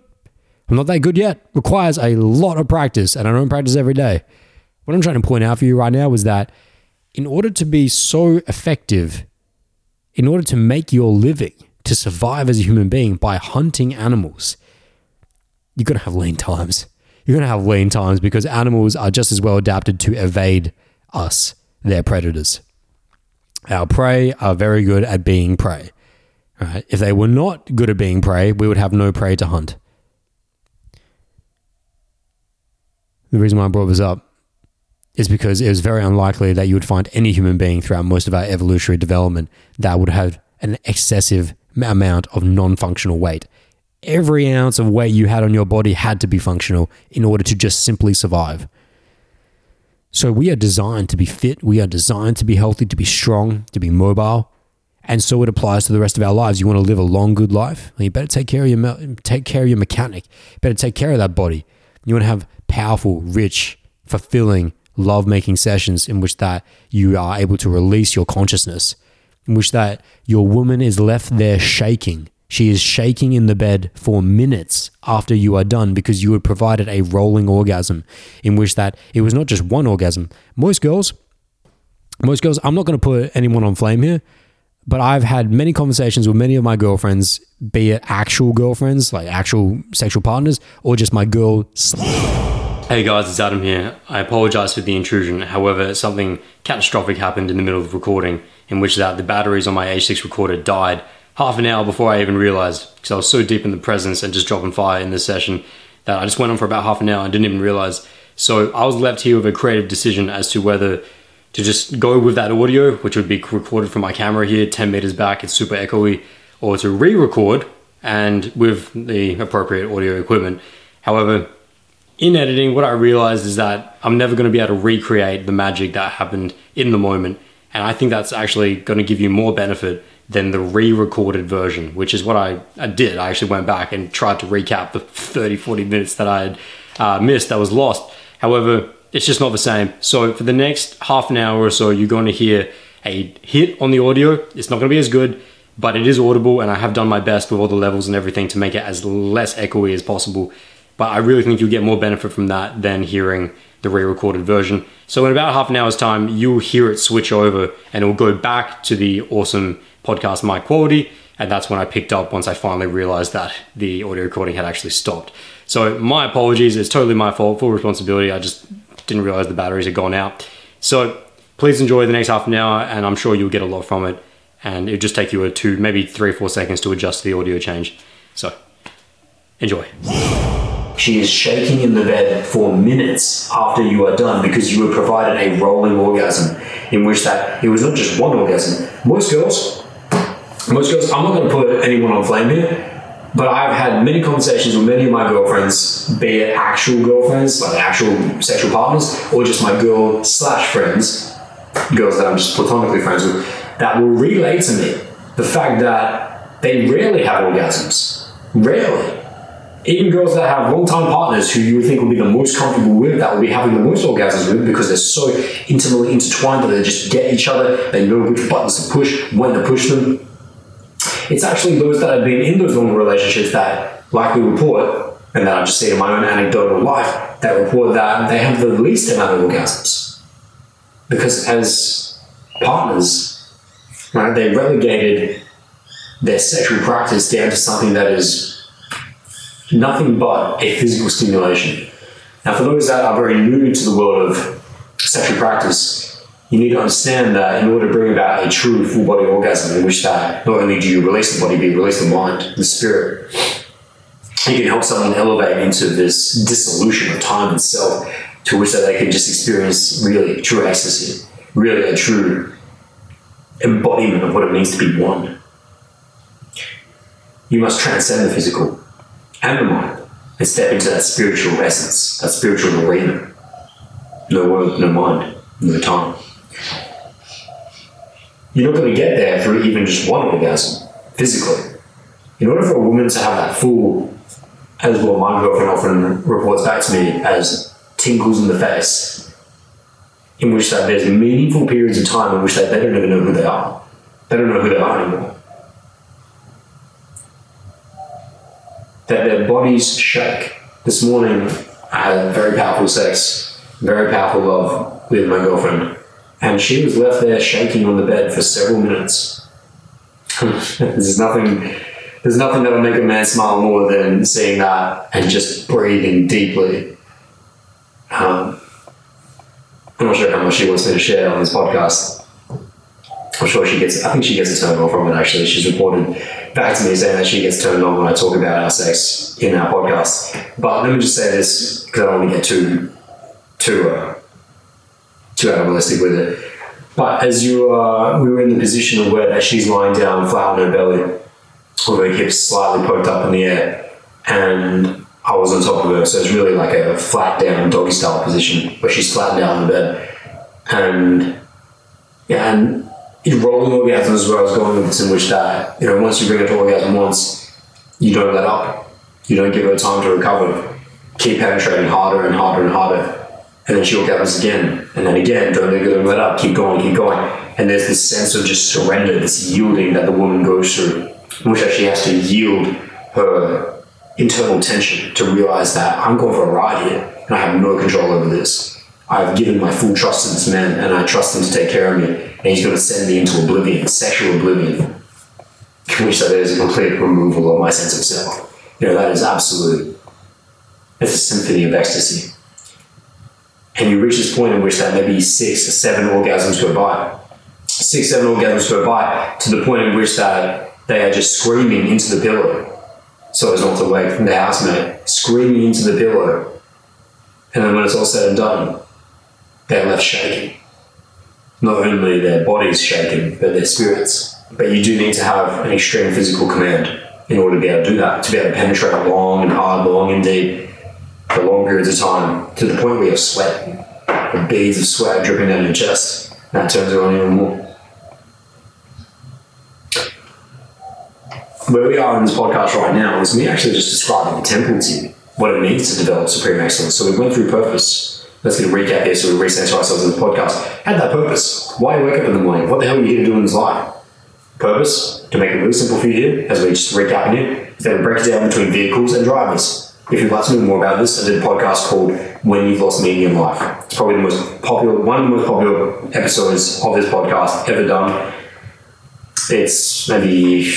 I'm not that good yet. Requires a lot of practice, and I don't practice every day. What I'm trying to point out for you right now is that in order to be so effective, in order to make your living to survive as a human being by hunting animals, you're going to have lean times. You're going to have lean times because animals are just as well adapted to evade us, their predators. Our prey are very good at being prey. Right? If they were not good at being prey, we would have no prey to hunt. The reason why I brought this up is because it was very unlikely that you would find any human being throughout most of our evolutionary development that would have an excessive amount of non functional weight. Every ounce of weight you had on your body had to be functional in order to just simply survive. So we are designed to be fit, we are designed to be healthy, to be strong, to be mobile. And so it applies to the rest of our lives. You want to live a long, good life? Well, you better take care of your take care of your mechanic. You better take care of that body. You want to have powerful, rich, fulfilling, love-making sessions in which that you are able to release your consciousness in which that your woman is left there shaking. She is shaking in the bed for minutes after you are done because you had provided a rolling orgasm in which that it was not just one orgasm. Most girls, most girls, I'm not going to put anyone on flame here, but I've had many conversations with many of my girlfriends, be it actual girlfriends, like actual sexual partners, or just my girl. Hey guys, it's Adam here. I apologize for the intrusion. However, something catastrophic happened in the middle of recording in which that the batteries on my H6 recorder died half an hour before I even realized because I was so deep in the presence and just dropping fire in this session that I just went on for about half an hour and didn't even realize. So I was left here with a creative decision as to whether to just go with that audio, which would be recorded from my camera here, 10 meters back, it's super echoey, or to re record and with the appropriate audio equipment. However, in editing, what I realized is that I'm never going to be able to recreate the magic that happened in the moment. And I think that's actually going to give you more benefit than the re-recorded version, which is what I, I did. I actually went back and tried to recap the [LAUGHS] 30, 40 minutes that I had uh, missed that was lost. However, it's just not the same. So for the next half an hour or so, you're going to hear a hit on the audio. It's not going to be as good, but it is audible, and I have done my best with all the levels and everything to make it as less echoey as possible. But I really think you'll get more benefit from that than hearing the re-recorded version. So in about half an hour's time, you'll hear it switch over, and it will go back to the awesome podcast mic quality. And that's when I picked up once I finally realized that the audio recording had actually stopped. So my apologies. It's totally my fault, full responsibility. I just didn't realize the batteries had gone out. So please enjoy the next half an hour, and I'm sure you'll get a lot from it. And it'll just take you a two, maybe three or four seconds to adjust the audio change. So enjoy. She is shaking in the bed for minutes after you are done because you were provided a rolling orgasm in which that it was not just one orgasm. Most girls, most girls, I'm not going to put anyone on flame here, but I've had many conversations with many of my girlfriends, be it actual girlfriends, like actual sexual partners, or just my girl slash friends, girls that I'm just platonically friends with, that will relay to me the fact that they rarely have orgasms. Rarely even girls that have long-time partners who you would think would be the most comfortable with, that will be having the most orgasms with because they're so intimately intertwined that they just get each other, they know which buttons to push, when to push them. It's actually those that have been in those long relationships that likely report, and that I've just seen in my own anecdotal life, that report that they have the least amount of orgasms. Because as partners, right, they relegated their sexual practice down to something that is nothing but a physical stimulation. Now, for those that are very new to the world of sexual practice, you need to understand that in order to bring about a true full body orgasm, in which that not only do you release the body, but you release the mind, the spirit, you can help someone elevate into this dissolution of time and self, to which that they can just experience really true ecstasy, really a true embodiment of what it means to be one. You must transcend the physical and the mind and step into that spiritual essence, that spiritual arena. No word, no mind, no time. You're not going to get there through even just one orgasm, physically. In order for a woman to have that full, as well, my girlfriend often reports back to me as tingles in the face, in which that there's meaningful periods of time in which they, they don't even know who they are. They don't know who they are anymore. That their bodies shake. This morning, I had very powerful sex, very powerful love with my girlfriend, and she was left there shaking on the bed for several minutes. [LAUGHS] there's nothing. There's nothing that'll make a man smile more than seeing that and just breathing deeply. Um, I'm not sure how much she wants me to share on this podcast. I'm sure she gets. I think she gets a turn off from it. Actually, she's reported back to me saying that she gets turned on when I talk about our sex in our podcast. But let me just say this because I don't want to get too too uh, too animalistic with it. But as you are, we were in the position of where that she's lying down flat on her belly, with her hips slightly poked up in the air, and I was on top of her, so it's really like a flat down doggy style position where she's flattened down the bed, and yeah, and in rolling orgasms is where I was going with this, in which that, you know, once you bring her to orgasm once, you don't let up. You don't give her time to recover. Keep penetrating harder and harder and harder. And then she orgasms again, and then again, don't let up, keep going, keep going. And there's this sense of just surrender, this yielding that the woman goes through, in which she has to yield her internal tension to realize that I'm going for a ride here, and I have no control over this. I've given my full trust to this man, and I trust him to take care of me and he's going to send me into oblivion, sexual oblivion, which that is a complete removal of my sense of self. You know, that is absolute. It's a symphony of ecstasy. And you reach this point in which that maybe six or seven orgasms go by. Six, seven orgasms go by to the point in which that They are just screaming into the pillow so as not to wake the housemate, screaming into the pillow. And then when it's all said and done, they're left shaking. Not only their bodies shaken, but their spirits. But you do need to have an extreme physical command in order to be able to do that, to be able to penetrate long and hard, long and deep, for long periods of time, to the point where you're sweating, the beads of sweat dripping down your chest. And That turns it on even more. Where we are in this podcast right now is me actually just describing the temple to you, what it means to develop supreme excellence. So we went through purpose. Let's get a recap here so we recenter ourselves in the podcast. Had that purpose. Why wake up in the morning? What the hell are you here to do in this life? Purpose, to make it really simple for you here, as we just recap is that we break it down between vehicles and drivers. If you'd like to know more about this, I did a podcast called When You've Lost Meaning in Life. It's probably the most popular, one of the most popular episodes of this podcast ever done. It's maybe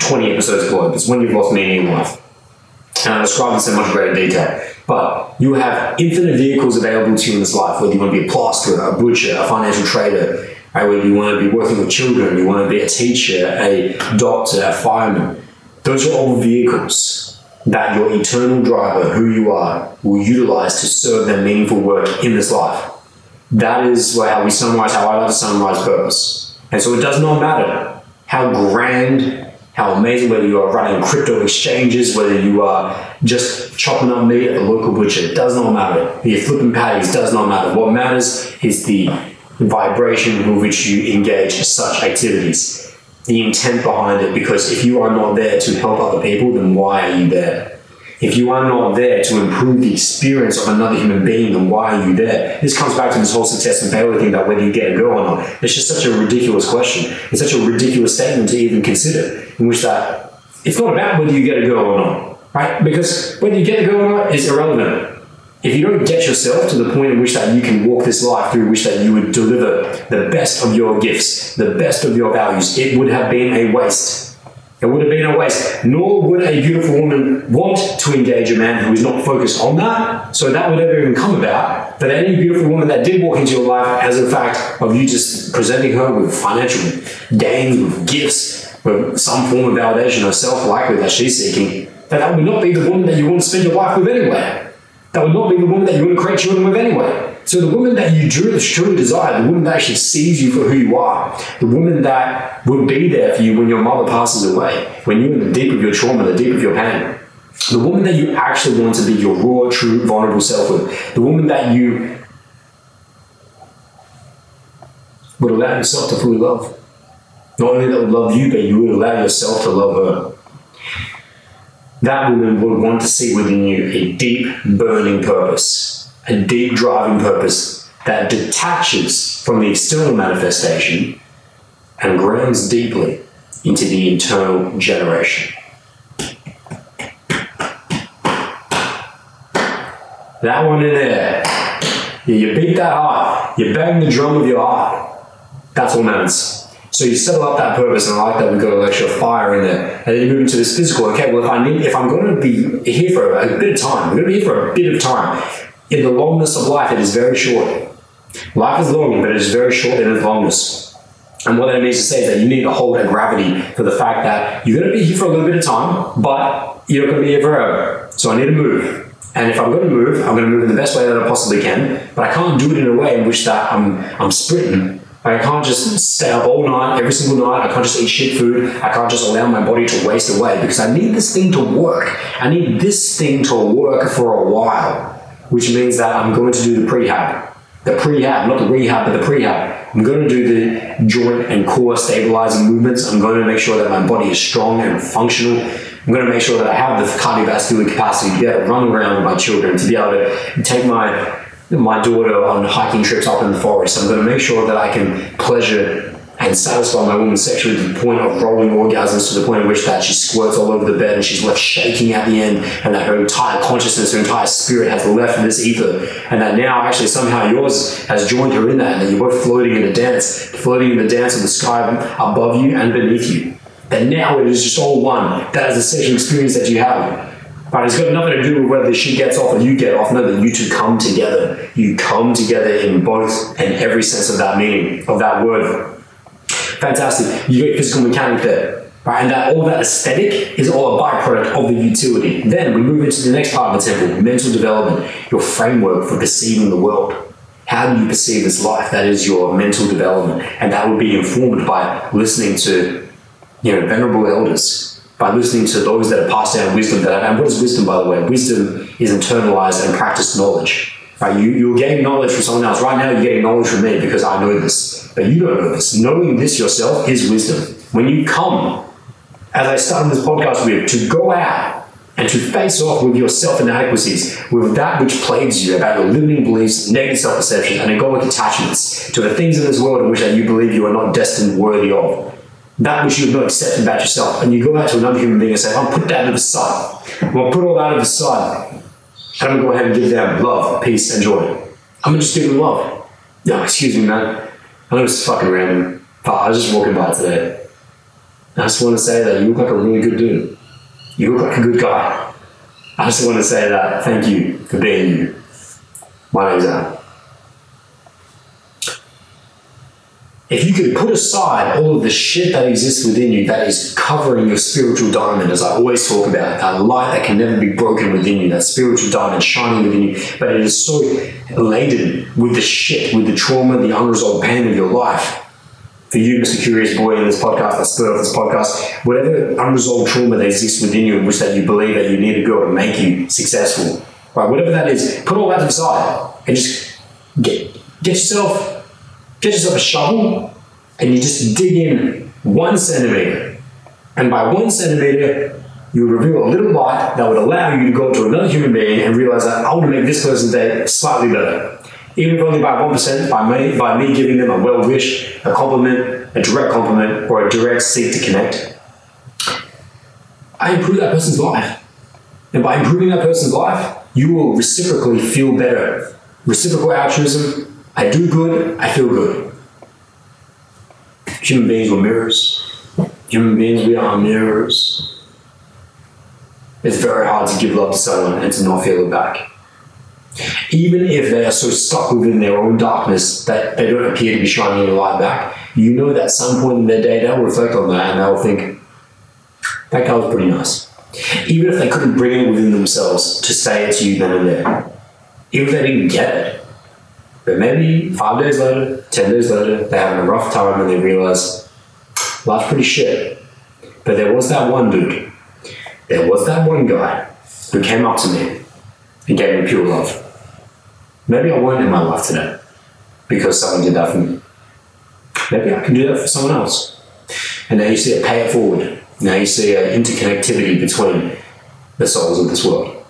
20 episodes below. It's When You've Lost Meaning in Life. And I describe this in much greater detail. But you have infinite vehicles available to you in this life, whether you want to be a plasterer, a butcher, a financial trader, right, whether you want to be working with children, you want to be a teacher, a doctor, a fireman. Those are all vehicles that your eternal driver, who you are, will utilize to serve their meaningful work in this life. That is how we summarize, how I like to summarize purpose. And so it does not matter how grand how amazing, whether you are running crypto exchanges, whether you are just chopping up meat at the local butcher, it does not matter. You're flipping patties, does not matter. What matters is the vibration with which you engage such activities, the intent behind it, because if you are not there to help other people, then why are you there? If you are not there to improve the experience of another human being, then why are you there? This comes back to this whole success and failure thing that whether you get a girl or not. It's just such a ridiculous question. It's such a ridiculous statement to even consider, in which that it's not about whether you get a girl or not, right? Because whether you get the girl or not is irrelevant. If you don't get yourself to the point in which that you can walk this life through which that you would deliver the best of your gifts, the best of your values, it would have been a waste. It would have been a waste. Nor would a beautiful woman want to engage a man who is not focused on that. So that would never even come about. But any beautiful woman that did walk into your life as a fact of you just presenting her with financial gains, with gifts, with some form of validation herself, likely that she's seeking, that that would not be the woman that you want to spend your life with anyway. That would not be the woman that you want to create children with anyway. So the woman that you truly, truly desire, the woman that actually sees you for who you are, the woman that will be there for you when your mother passes away, when you're in the deep of your trauma, the deep of your pain, the woman that you actually want to be your raw, true, vulnerable self with, the woman that you would allow yourself to fully love. Not only that would love you, but you would allow yourself to love her. That woman would want to see within you a deep, burning purpose a deep driving purpose that detaches from the external manifestation and grounds deeply into the internal generation. That one in there. Yeah, you beat that heart. You bang the drum of your heart. That's what matters. So you settle up that purpose, and I like that we've got a lecture of fire in there. And then you move into this physical. Okay, well, if I need, if I'm going to be here for a bit of time, I'm going to be here for a bit of time in the longness of life, it is very short. Life is long, but it is very short in its longness. And what that means to say is that you need to hold a gravity for the fact that you're going to be here for a little bit of time, but you're not going to be here forever. So I need to move. And if I'm going to move, I'm going to move in the best way that I possibly can. But I can't do it in a way in which that I'm I'm sprinting. I can't just stay up all night, every single night. I can't just eat shit food. I can't just allow my body to waste away because I need this thing to work. I need this thing to work for a while which means that I'm going to do the prehab. The prehab, not the rehab, but the prehab. I'm going to do the joint and core stabilizing movements. I'm going to make sure that my body is strong and functional. I'm going to make sure that I have the cardiovascular capacity to be able to run around with my children, to be able to take my my daughter on hiking trips up in the forest. I'm going to make sure that I can pleasure and satisfy my woman sexually to the point of rolling orgasms to the point at which that she squirts all over the bed and she's left shaking at the end and that her entire consciousness, her entire spirit has left this ether and that now actually somehow yours has joined her in that and that you're both floating in a dance, floating in the dance of the sky above you and beneath you. And now it is just all one. That is the sexual experience that you have. But it's got nothing to do with whether she gets off or you get off. No, that you two come together. You come together in both and every sense of that meaning, of that word fantastic. You get physical mechanic there. Right? And that all that aesthetic is all a byproduct of the utility. Then we move into the next part of the temple, mental development, your framework for perceiving the world. How do you perceive this life? That is your mental development. And that will be informed by listening to you know, venerable elders, by listening to those that have passed down wisdom that and what is wisdom by the way? Wisdom is internalized and practiced knowledge. Right? You, you're getting knowledge from someone else. Right now, you're getting knowledge from me because I know this, but you don't know this. Knowing this yourself is wisdom. When you come, as I started this podcast with, to go out and to face off with your self inadequacies, with that which plagues you about your limiting beliefs, negative self perceptions, and egoic attachments to the things in this world in which that you believe you are not destined worthy of. That which you have not accepted about yourself, and you go out to another human being and say, "I'll put that to the side. Well, put all that to the side I'm gonna go ahead and give them love, peace, and joy. I'm gonna just give them love. No, excuse me, man. I know it's fucking random, but I was just walking by today. I just want to say that you look like a really good dude. You look like a good guy. I just want to say that thank you for being you. My name's Adam. If you could put aside all of the shit that exists within you that is covering your spiritual diamond, as I always talk about, that light that can never be broken within you, that spiritual diamond shining within you, but it is so laden with the shit, with the trauma, the unresolved pain of your life. For you, Mr. Curious Boy, in this podcast, that spurred off this podcast, whatever unresolved trauma that exists within you in which that you believe that you need to go and make you successful, right? Whatever that is, put all that aside and just get get yourself get yourself a shovel and you just dig in one centimeter. And by one centimeter, you reveal a little light that would allow you to go to another human being and realize that I want to make this person's day slightly better. Even if only by 1%, by me, by me giving them a well wish, a compliment, a direct compliment, or a direct seek to connect. I improve that person's life. And by improving that person's life, you will reciprocally feel better. Reciprocal altruism, I do good, I feel good. Human beings were mirrors. Human beings, we are mirrors. It's very hard to give love to someone and to not feel it back. Even if they are so stuck within their own darkness that they don't appear to be shining any light back, you know that at some point in their day they'll reflect on that and they'll think, that guy was pretty nice. Even if they couldn't bring it within themselves to say it to you then and there, even if they didn't get it, but maybe five days later, ten days later, they're having a rough time and they realize life's pretty shit. But there was that one dude, there was that one guy who came up to me and gave me pure love. Maybe I won't in my life today because someone did that for me. Maybe I can do that for someone else. And now you see a pay it forward. Now you see an interconnectivity between the souls of this world.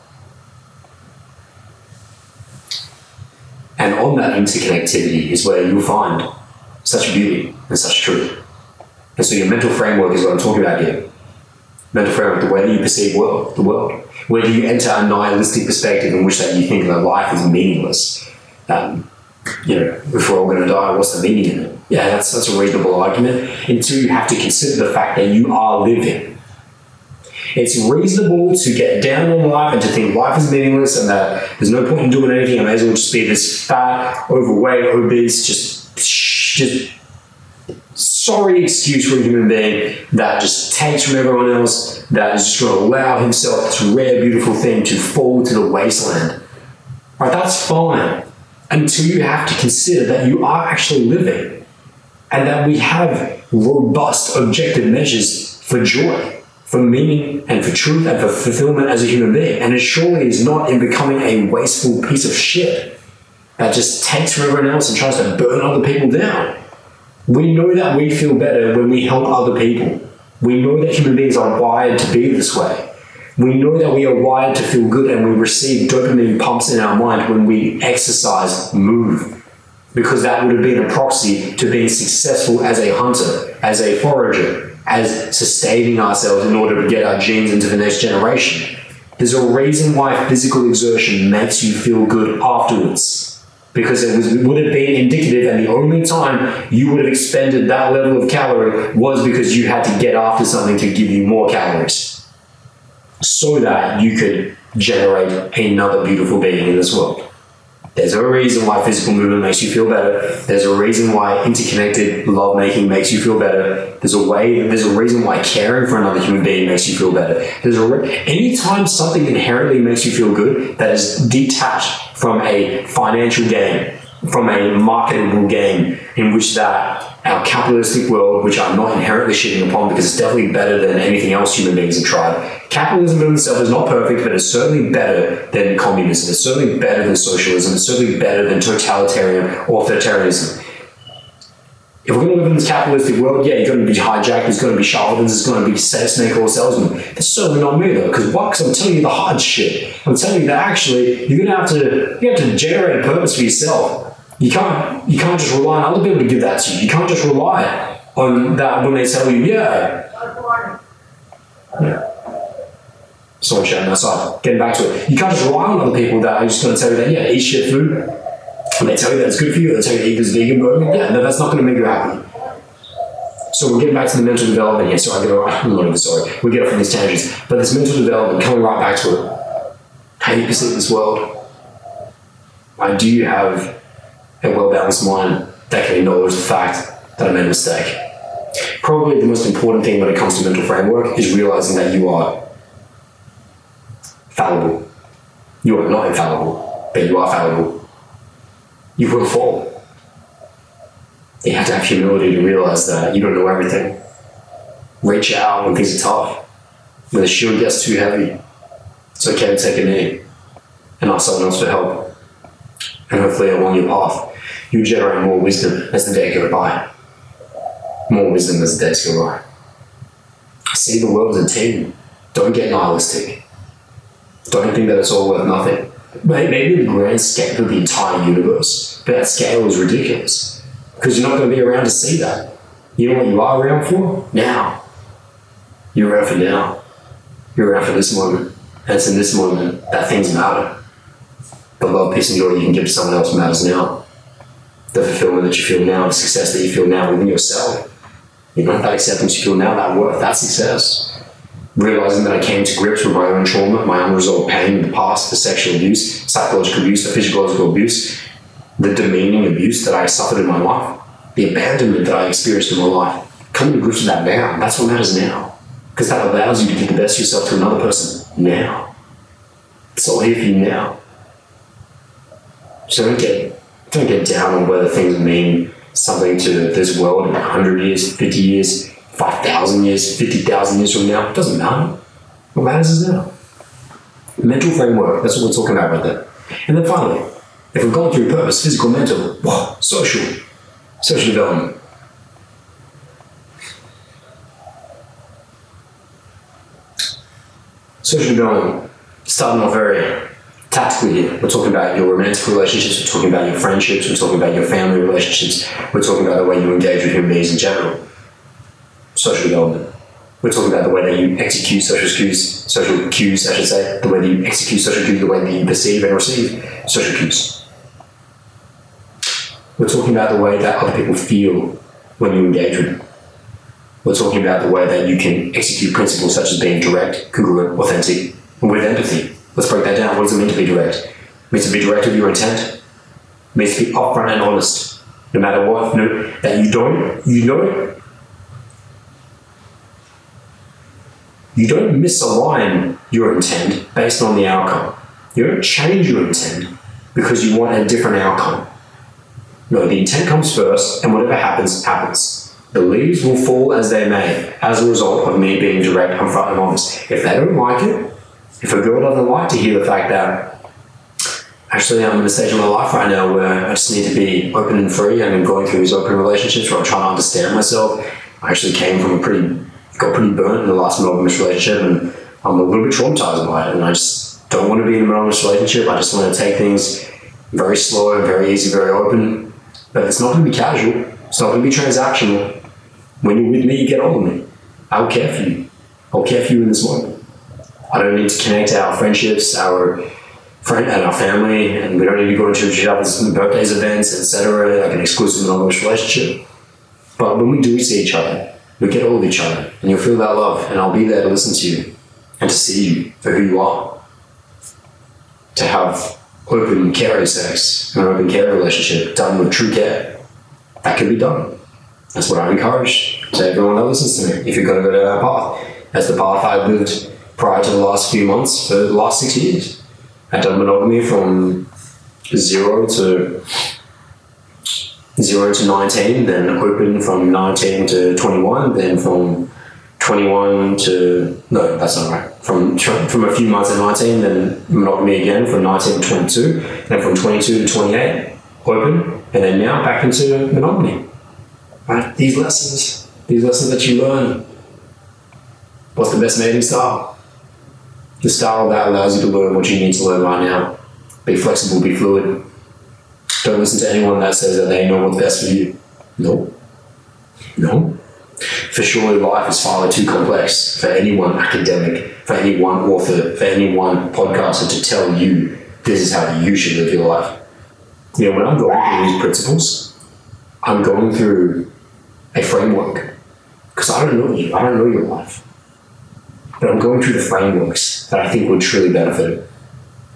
And on that interconnectivity is where you'll find such beauty and such truth. And so your mental framework is what I'm talking about here. Mental framework, the way that you perceive world, the world. Whether you enter a nihilistic perspective in which that you think that life is meaningless. Um, you know, if we're all going to die, what's the meaning in it? Yeah, that's, that's a reasonable argument. Until you have to consider the fact that you are living. It's reasonable to get down on life and to think life is meaningless and that there's no point in doing anything. I may as well just be this fat, overweight, obese, just, just sorry excuse for a human being that just takes from everyone else, that is just going to allow himself this rare, beautiful thing to fall to the wasteland. Right, that's fine until you have to consider that you are actually living and that we have robust objective measures for joy for meaning and for truth and for fulfillment as a human being. And it surely is not in becoming a wasteful piece of shit that just takes from everyone else and tries to burn other people down. We know that we feel better when we help other people. We know that human beings are wired to be this way. We know that we are wired to feel good and we receive dopamine pumps in our mind when we exercise, move, because that would have been a proxy to being successful as a hunter, as a forager, as sustaining ourselves in order to get our genes into the next generation. There's a reason why physical exertion makes you feel good afterwards. Because it was, would have been indicative, and the only time you would have expended that level of calorie was because you had to get after something to give you more calories. So that you could generate another beautiful being in this world. There's a reason why physical movement makes you feel better. There's a reason why interconnected love making makes you feel better. There's a way. There's a reason why caring for another human being makes you feel better. There's a re- anytime something inherently makes you feel good that is detached from a financial gain, from a marketable gain, in which that our capitalistic world, which I'm not inherently shitting upon because it's definitely better than anything else human beings have tried. Capitalism in itself is not perfect, but it's certainly better than communism. It's certainly better than socialism. It's certainly better than totalitarian authoritarianism. If we're going to live in this capitalistic world, yeah, you're going to be hijacked, there's going to be charlatans, there's going to be snake oil salesmen. That's certainly not me though, because what? Because I'm telling you the hard shit. I'm telling you that actually you're going to have to you have to generate a purpose for yourself. You can't you can't just rely on other people to give that to you. You can't just rely on that when they tell you, yeah. Yeah. Someone shouting outside. Getting back to it. You can't just rely on other people that are just going to tell you that, yeah, eat shit food. And they tell you that it's good for you, they tell you eat this vegan burger. Yeah, no, that's not going to make you happy. So we're getting back to the mental development here. So I go, I'm not even sorry. We get off on these tangents. But this mental development, coming right back to it. How you perceive this world. Why do you have a well balanced mind that can acknowledge the fact that I made a mistake. Probably the most important thing when it comes to mental framework is realizing that you are fallible. You are not infallible, but you are fallible. You will fall. You have to have humility to realize that you don't know everything. Reach out when things are tough. When the shield gets too heavy, it's okay to take a knee and ask someone else for help. And hopefully along your path, you generate more wisdom as the day goes by. More wisdom as the days go by. See the world as a team. Don't get nihilistic. Don't think that it's all worth nothing. Maybe the grand scale of the entire universe, but that scale is ridiculous. Because you're not going to be around to see that. You know what you are around for? Now. You're around for now. You're around for this moment. And it's in this moment that things matter. The love, peace, and joy you can give to someone else matters now the fulfillment that you feel now, the success that you feel now within yourself. You know, that acceptance you feel now, that worth, that success. Realizing that I came to grips with my own trauma, my unresolved pain in the past, the sexual abuse, psychological abuse, the physiological abuse, the demeaning abuse that I suffered in my life, the abandonment that I experienced in my life. Coming to grips with that now, that's what matters now. Because that allows you to give the best of yourself to another person now. It's all here for you now. So don't get don't get down on whether things mean something to this world in 100 years, 50 years, 5,000 years, 50,000 years from now. It doesn't matter. What matters is now. Mental framework, that's what we're talking about right there. And then finally, if we've gone through purpose, physical, mental, wow, social, social development. Social development, starting off very tactically here. We're talking about your romantic relationships, we're talking about your friendships, we're talking about your family relationships, we're talking about the way you engage with human beings in general. Social development. We're talking about the way that you execute social cues, social cues, I should say, the way that you execute social cues, the way that you perceive and receive social cues. We're talking about the way that other people feel when you engage with them. We're talking about the way that you can execute principles such as being direct, congruent, authentic, and with empathy Let's break that down. What does it mean to be direct? It means to be direct with your intent. It means to be upfront and honest, no matter what. No, that you don't, you don't, you don't misalign your intent based on the outcome. You don't change your intent because you want a different outcome. No, the intent comes first, and whatever happens, happens. The leaves will fall as they may as a result of me being direct, and upfront, and honest. If they don't like it, if a girl doesn't like to hear the fact that actually I'm in a stage of my life right now where I just need to be open and free I'm going through these open relationships where I'm trying to understand myself. I actually came from a pretty, got pretty burnt in the last monogamous relationship and I'm a little bit traumatized by it and I just don't want to be in a monogamous relationship. I just want to take things very slow, very easy, very open. But it's not going to be casual. It's not going to be transactional. When you're with me, you get on with me. I'll care for you. I'll care for you in this moment. I don't need to connect our friendships, our friend and our family, and we don't need to go into each other's birthdays, events, etc., like an exclusive monogamous relationship. But when we do see each other, we get all of each other, and you'll feel that love, and I'll be there to listen to you and to see you for who you are. To have open caring sex, an open care relationship done with true care. That can be done. That's what I encourage to everyone that listens to me. If you're going to go down that path, that's the path I lived prior to the last few months for the last six years. I've done monogamy from zero to zero to nineteen, then open from nineteen to twenty-one, then from 21 to no, that's not right. From from a few months at 19, then monogamy again from 19 to 22, then from 22 to 28, open, and then now back into monogamy. Right? These lessons, these lessons that you learn. What's the best mating style? The style that allows you to learn what you need to learn right now. Be flexible, be fluid. Don't listen to anyone that says that they know what's best for you. No. No for sure, life is far too complex for any one academic, for any one author, for any one podcaster to tell you this is how you should live your life. You know, when I'm going through these principles, I'm going through a framework because I don't know you, I don't know your life. But I'm going through the frameworks that I think would truly benefit it.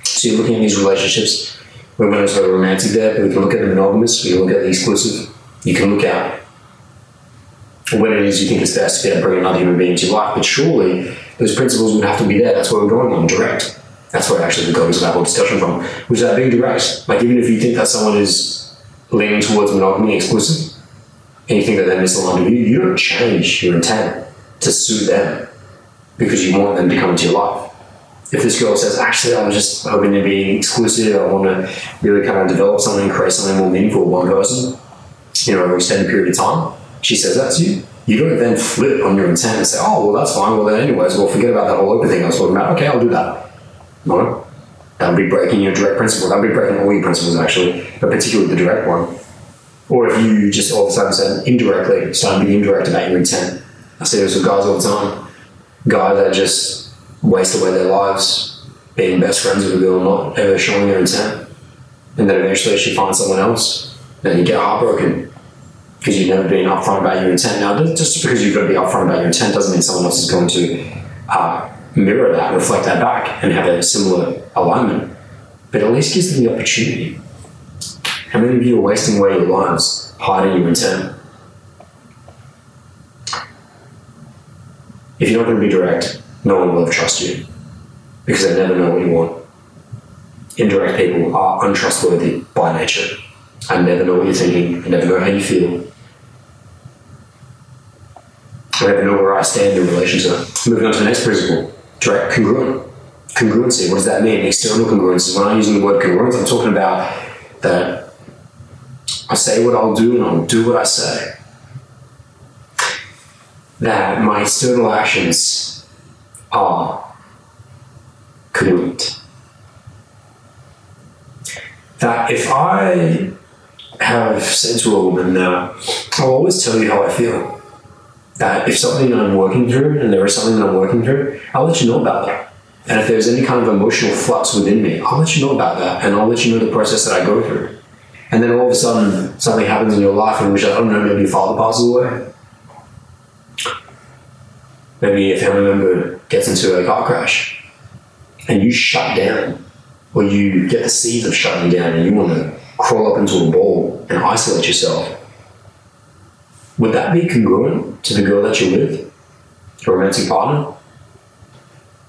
So you're looking at these relationships, going to sort of romantic there, but we can look at the monogamous, we can look at the exclusive, you can look at when it is you think it's best to bring another human being into your life. But surely those principles would have to be there. That's where we're going on direct. That's where actually the goes that whole discussion from, which is that being direct. Like even if you think that someone is leaning towards monogamy exclusive, and you think that they're misaligned you, you don't change your intent to suit them because you want them to come into your life. If this girl says, actually, I'm just hoping to be exclusive, I want to really kind of develop something, create something more meaningful with one person, you know, over an extended period of time, she says that to you, you don't then flip on your intent and say, oh, well, that's fine. Well, then, anyways, well, forget about that whole open thing I was talking about. Okay, I'll do that. No. That would be breaking your direct principle. That would be breaking all your principles, actually, but particularly the direct one. Or if you just all of a sudden said indirectly, start being indirect about your intent. I see this with guys all the time. Guys that just waste away their lives being best friends with a girl, not ever showing their intent. And then eventually she finds someone else, and you get heartbroken because you've never been upfront about your intent. Now, just because you've got to be upfront about your intent doesn't mean someone else is going to uh, mirror that, reflect that back, and have a similar alignment. But at least gives them the opportunity. How many of you are wasting away your lives hiding your intent? If you're not going to be direct, no one will ever trust you because they never know what you want. Indirect people are untrustworthy by nature. I never know what you're thinking. I never know how you feel. I never know where I stand in relation to that. Moving on to the next principle, direct congruent. Congruency, what does that mean? External congruency. When I'm using the word congruent, I'm talking about that I say what I'll do and I'll do what I say. That my external actions are congruent. That if I have said to a woman that I'll always tell you how I feel, that if something that I'm working through and there is something that I'm working through, I'll let you know about that. And if there's any kind of emotional flux within me, I'll let you know about that and I'll let you know the process that I go through. And then all of a sudden, something happens in your life in which I don't oh know, maybe your father passes away. Maybe a family member gets into a car crash and you shut down, or you get the seeds of shutting down and you want to crawl up into a ball and isolate yourself would that be congruent to the girl that you're with, your romantic partner?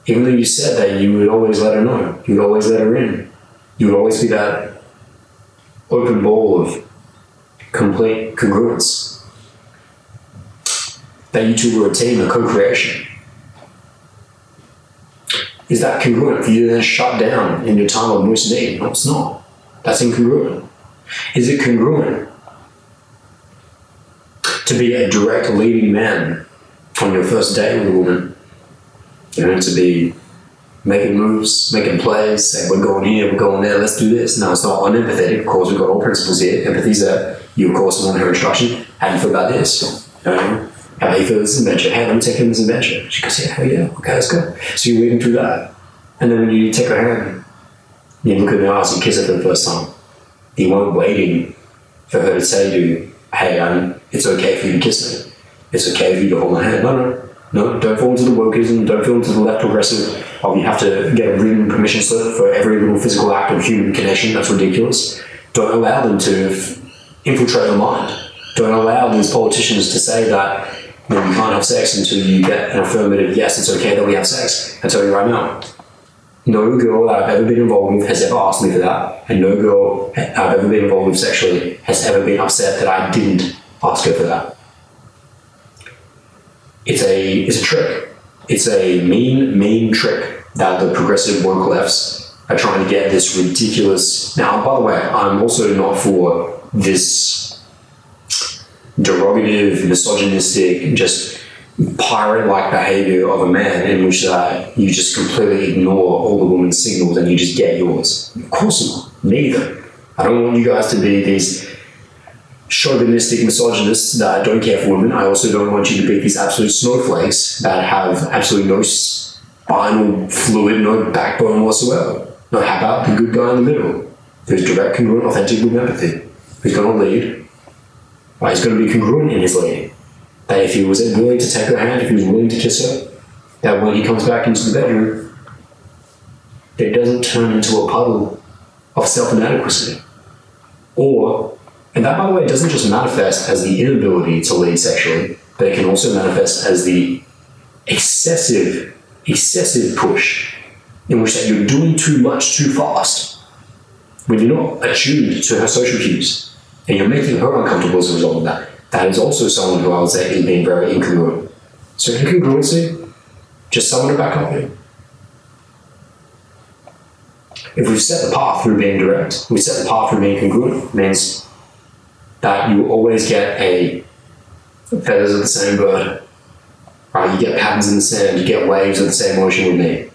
Even though you said that you would always let her know, you would always let her in, you would always be that open ball of complete congruence. That you two were a team, a co creation. Is that congruent for you to then shut down in your time of most need? No, it's not. That's incongruent. Is it congruent to be a direct leading man on your first date with a woman. You know, to be making moves, making plays, saying we're going here, we're going there, let's do this. No, it's not unempathetic. Of course, we've got all principles here. Empathy is that you, of course, want her instruction. How do you feel about this? Um, how do you feel this adventure? Hey, let me take him this adventure. She goes, yeah, hell yeah, okay, let's go. So you're leading through that. And then when you take her hand, you look in the eyes and kiss her for the first time. You weren't waiting for her to say to you, hey, I'm, it's okay for you to kiss me. It's okay for you to hold my hand. No, no, no. Don't fall into the wokeism. Don't fall into the left progressive of you have to get a written permission slip for every little physical act of human connection. That's ridiculous. Don't allow them to infiltrate your mind. Don't allow these politicians to say that know, you can't have sex until you get an affirmative yes, it's okay that we have sex. I tell you right now, no girl that I've ever been involved with has ever asked me for that, and no girl I've ever been involved with sexually has ever been upset that I didn't ask her for that. It's a it's a trick. It's a mean, mean trick that the progressive woke lefts are trying to get this ridiculous. Now, by the way, I'm also not for this derogative, misogynistic, just pirate-like behavior of a man in which uh, you just completely ignore all the woman's signals and you just get yours. Of course not. Neither. I don't want you guys to be these chauvinistic misogynists that don't care for women. I also don't want you to be these absolute snowflakes that have absolutely no spinal fluid, no backbone whatsoever. No, how about the good guy in the middle, who's direct, congruent, authentic with empathy, who's going to lead? Right, he's going to be congruent in his leading. That if he was willing to take her hand, if he was willing to kiss her, that when he comes back into the bedroom, it doesn't turn into a puddle of self inadequacy. Or and that, by the way, doesn't just manifest as the inability to lead sexually, but it can also manifest as the excessive, excessive push in which that you're doing too much too fast when you're not attuned to her social cues and you're making her uncomfortable as a result of that. That is also someone who I would say is being very incongruent. So incongruency, just someone to back up in. If we've set the path through being direct, we set the path through being congruent, means that you always get a feathers of the same bird. Right? You get patterns in the sand, you get waves of the same ocean with me.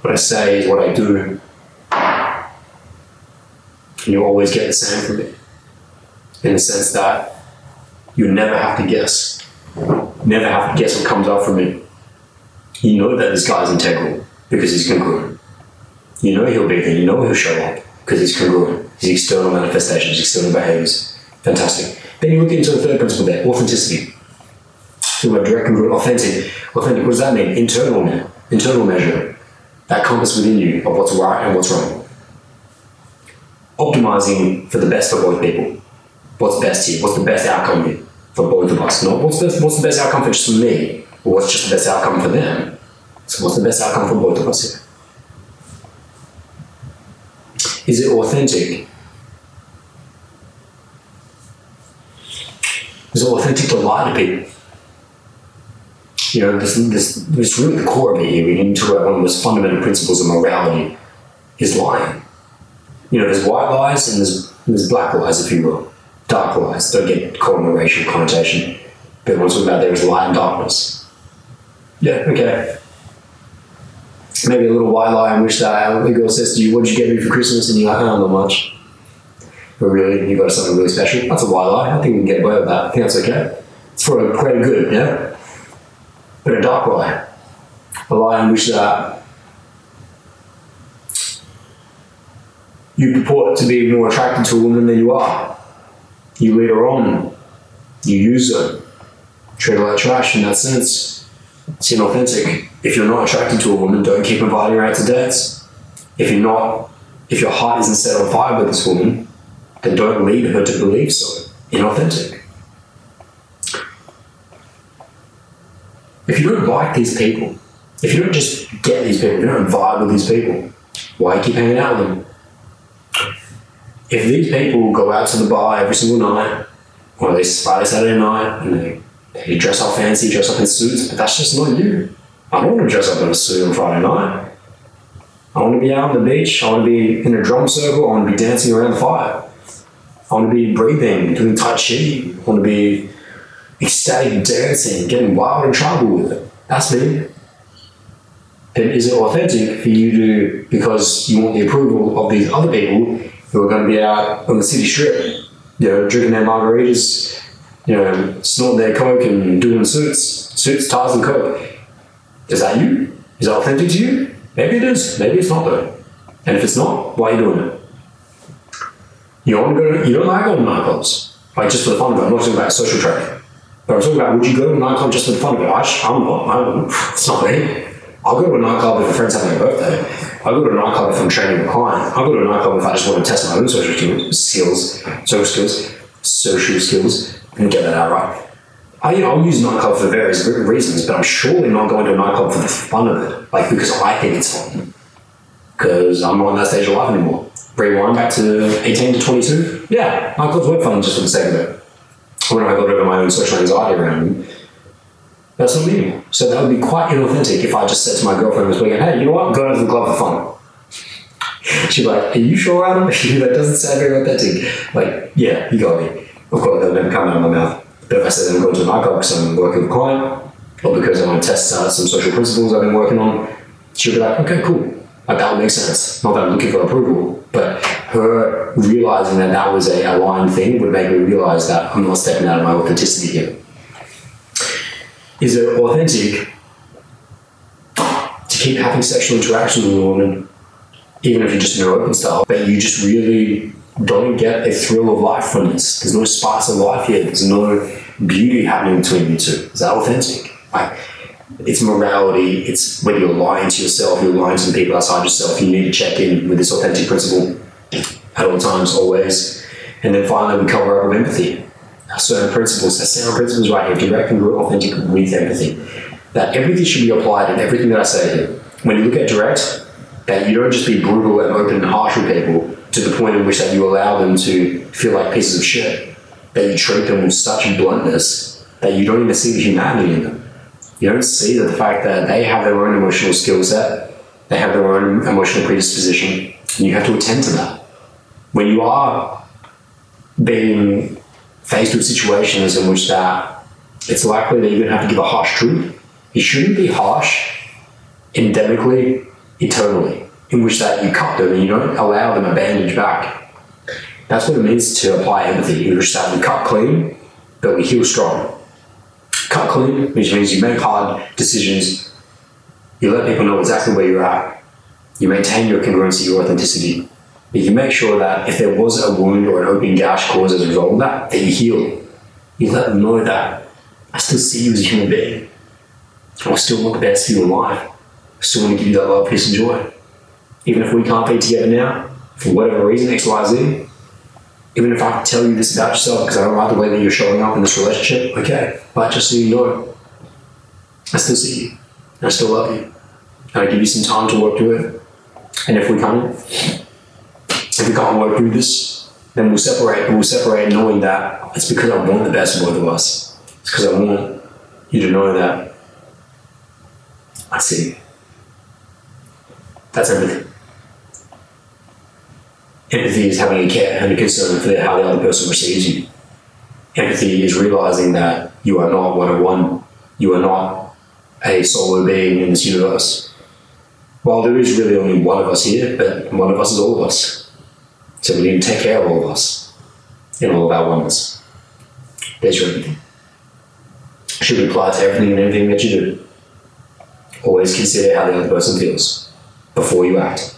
What I say is what I do. And you always get the same from me. In the sense that you never have to guess. Never have to guess what comes out from me. You know that this guy's integral because he's congruent. You know he'll be there, you know he'll show up because he's congruent. His external manifestations, external behaviors. Fantastic. Then you look into the third principle there, authenticity. So we're direct, congruent, authentic. Authentic, what does that mean? Internal. Internal measure. That compass within you of what's right and what's wrong. Optimizing for the best for both people. What's best here? What's the best outcome here for both of us? Not what's the, what's the best outcome for just me, or what's just the best outcome for them. So what's the best outcome for both of us here? Is it authentic? Is it authentic to lie to people? You know, this, this, this really the core of it here. We get into one of the most fundamental principles of morality is lying. You know, there's white lies and there's, there's black lies, if you will. Dark lies. Don't get caught in a racial connotation. But what I'm talking about there is light and darkness. Yeah, okay maybe a little white lie in which that uh, the girl says to you, "What did you get me for Christmas?" and you're like, "Oh, not know much." But really, you got something really special. That's a white lie. I think we can get away with that. I think that's okay. It's for a greater good, yeah. But a dark lie, a lie in which that you purport to be more attracted to a woman than you are. You lead her on. You use her. Treat her like trash in that sense. It's inauthentic. If you're not attracted to a woman, don't keep inviting her out to dates. If you're not, if your heart isn't set on fire with this woman, then don't lead her to believe so. Inauthentic. If you don't like these people, if you don't just get these people, you don't vibe with these people, why keep hanging out with them? If these people go out to the bar every single night, or least Friday, Saturday night, and they you dress up fancy, dress up in suits, but that's just not you. I don't want to dress up in a suit on Friday night. I want to be out on the beach. I want to be in a drum circle. I want to be dancing around the fire. I want to be breathing, doing Tai Chi. I want to be ecstatic dancing, getting wild and tribal with it. That's me. Then is it authentic for you to, because you want the approval of these other people who are going to be out on the city strip, you know, drinking their margaritas, you know, snorting their coke and doing suits, suits, ties, and coke. Is that you? Is that authentic to you? Maybe it is. Maybe it's not though. And if it's not, why are you doing it? You don't go. To, you don't like to nightclubs, like just for the fun of it. I'm not talking about social trading. But I'm talking about would you go to a nightclub just for the fun of it? I, I'm not. I, it's not me. I'll go to a nightclub if a friend's having a birthday. I'll go to a nightclub if I'm training a client. I'll go to a nightclub if I just want to test my own social skills, social skills, social skills, and get that out right. I, you know, I'll use nightclub for various reasons, but I'm surely not going to a nightclub for the fun of it, like because I think it's fun. Because I'm not in that stage of life anymore. Rewind back to 18 to 22. Yeah, nightclubs were fun just for the sake of it. When I got over my own social anxiety around them, that's me. So that would be quite inauthentic if I just said to my girlfriend this weekend, hey, you know what? Go to the club for fun. [LAUGHS] She'd be like, are you sure, Adam? [LAUGHS] that doesn't sound very authentic. Like, yeah, you got me. Of course, that would never come out of my mouth. But if I said I'm going to a nightclub because I'm working with a client, or because I want to test uh, some social principles I've been working on, she'll be like, okay, cool. Like, that would make sense. Not that I'm looking for approval, but her realizing that that was a aligned thing would make me realize that I'm not stepping out of my authenticity here. Is it authentic to keep having sexual interactions with a woman, even if you're just in an open style, but you just really don't get a thrill of life from this? There's no spice of life here. There's no beauty happening between you two. Is that authentic? Like, it's morality. It's when you're lying to yourself, you're lying to the people outside yourself. You need to check in with this authentic principle at all times, always. And then finally, we cover up with empathy. Certain principles, the sound principles right here, direct and authentic with empathy. That everything should be applied in everything that I say here. When you look at direct, that you don't just be brutal and open and harsh with people to the point in which that you allow them to feel like pieces of shit. That you treat them with such bluntness that you don't even see the humanity in them. You don't see the fact that they have their own emotional skill set, they have their own emotional predisposition, and you have to attend to that. When you are being faced with situations in which that it's likely that you're going to have to give a harsh truth, it shouldn't be harsh endemically, eternally, in which that you cut them and you don't allow them a bandage back. That's what it means to apply empathy, in which that we cut clean, but we heal strong. Cut clean, which means you make hard decisions, you let people know exactly where you're at, you maintain your congruency, your authenticity, you make sure that if there was a wound or an open gash caused as a result of that, that you heal. You let them know that I still see you as a human being. I still want the best for you in life. I still want to give you that love, peace, and joy. Even if we can't be together now, for whatever reason, X, Y, Z, even if I tell you this about yourself because I don't like the way that you're showing up in this relationship, okay. But just so you know, I still see you. I still love you. And I give you some time to work through it. And if we can't, if we can't work through this, then we'll separate. But we'll separate knowing that it's because I want the best for both of us. It's because I want you to know that I see. That's everything. Empathy is having a care and a concern for how the other person receives you. Empathy is realizing that you are not one on one. You are not a solo being in this universe. Well, there is really only one of us here, but one of us is all of us. So we need to take care of all of us in all of our oneness. There's your everything. Should be to everything and everything that you do. Always consider how the other person feels before you act.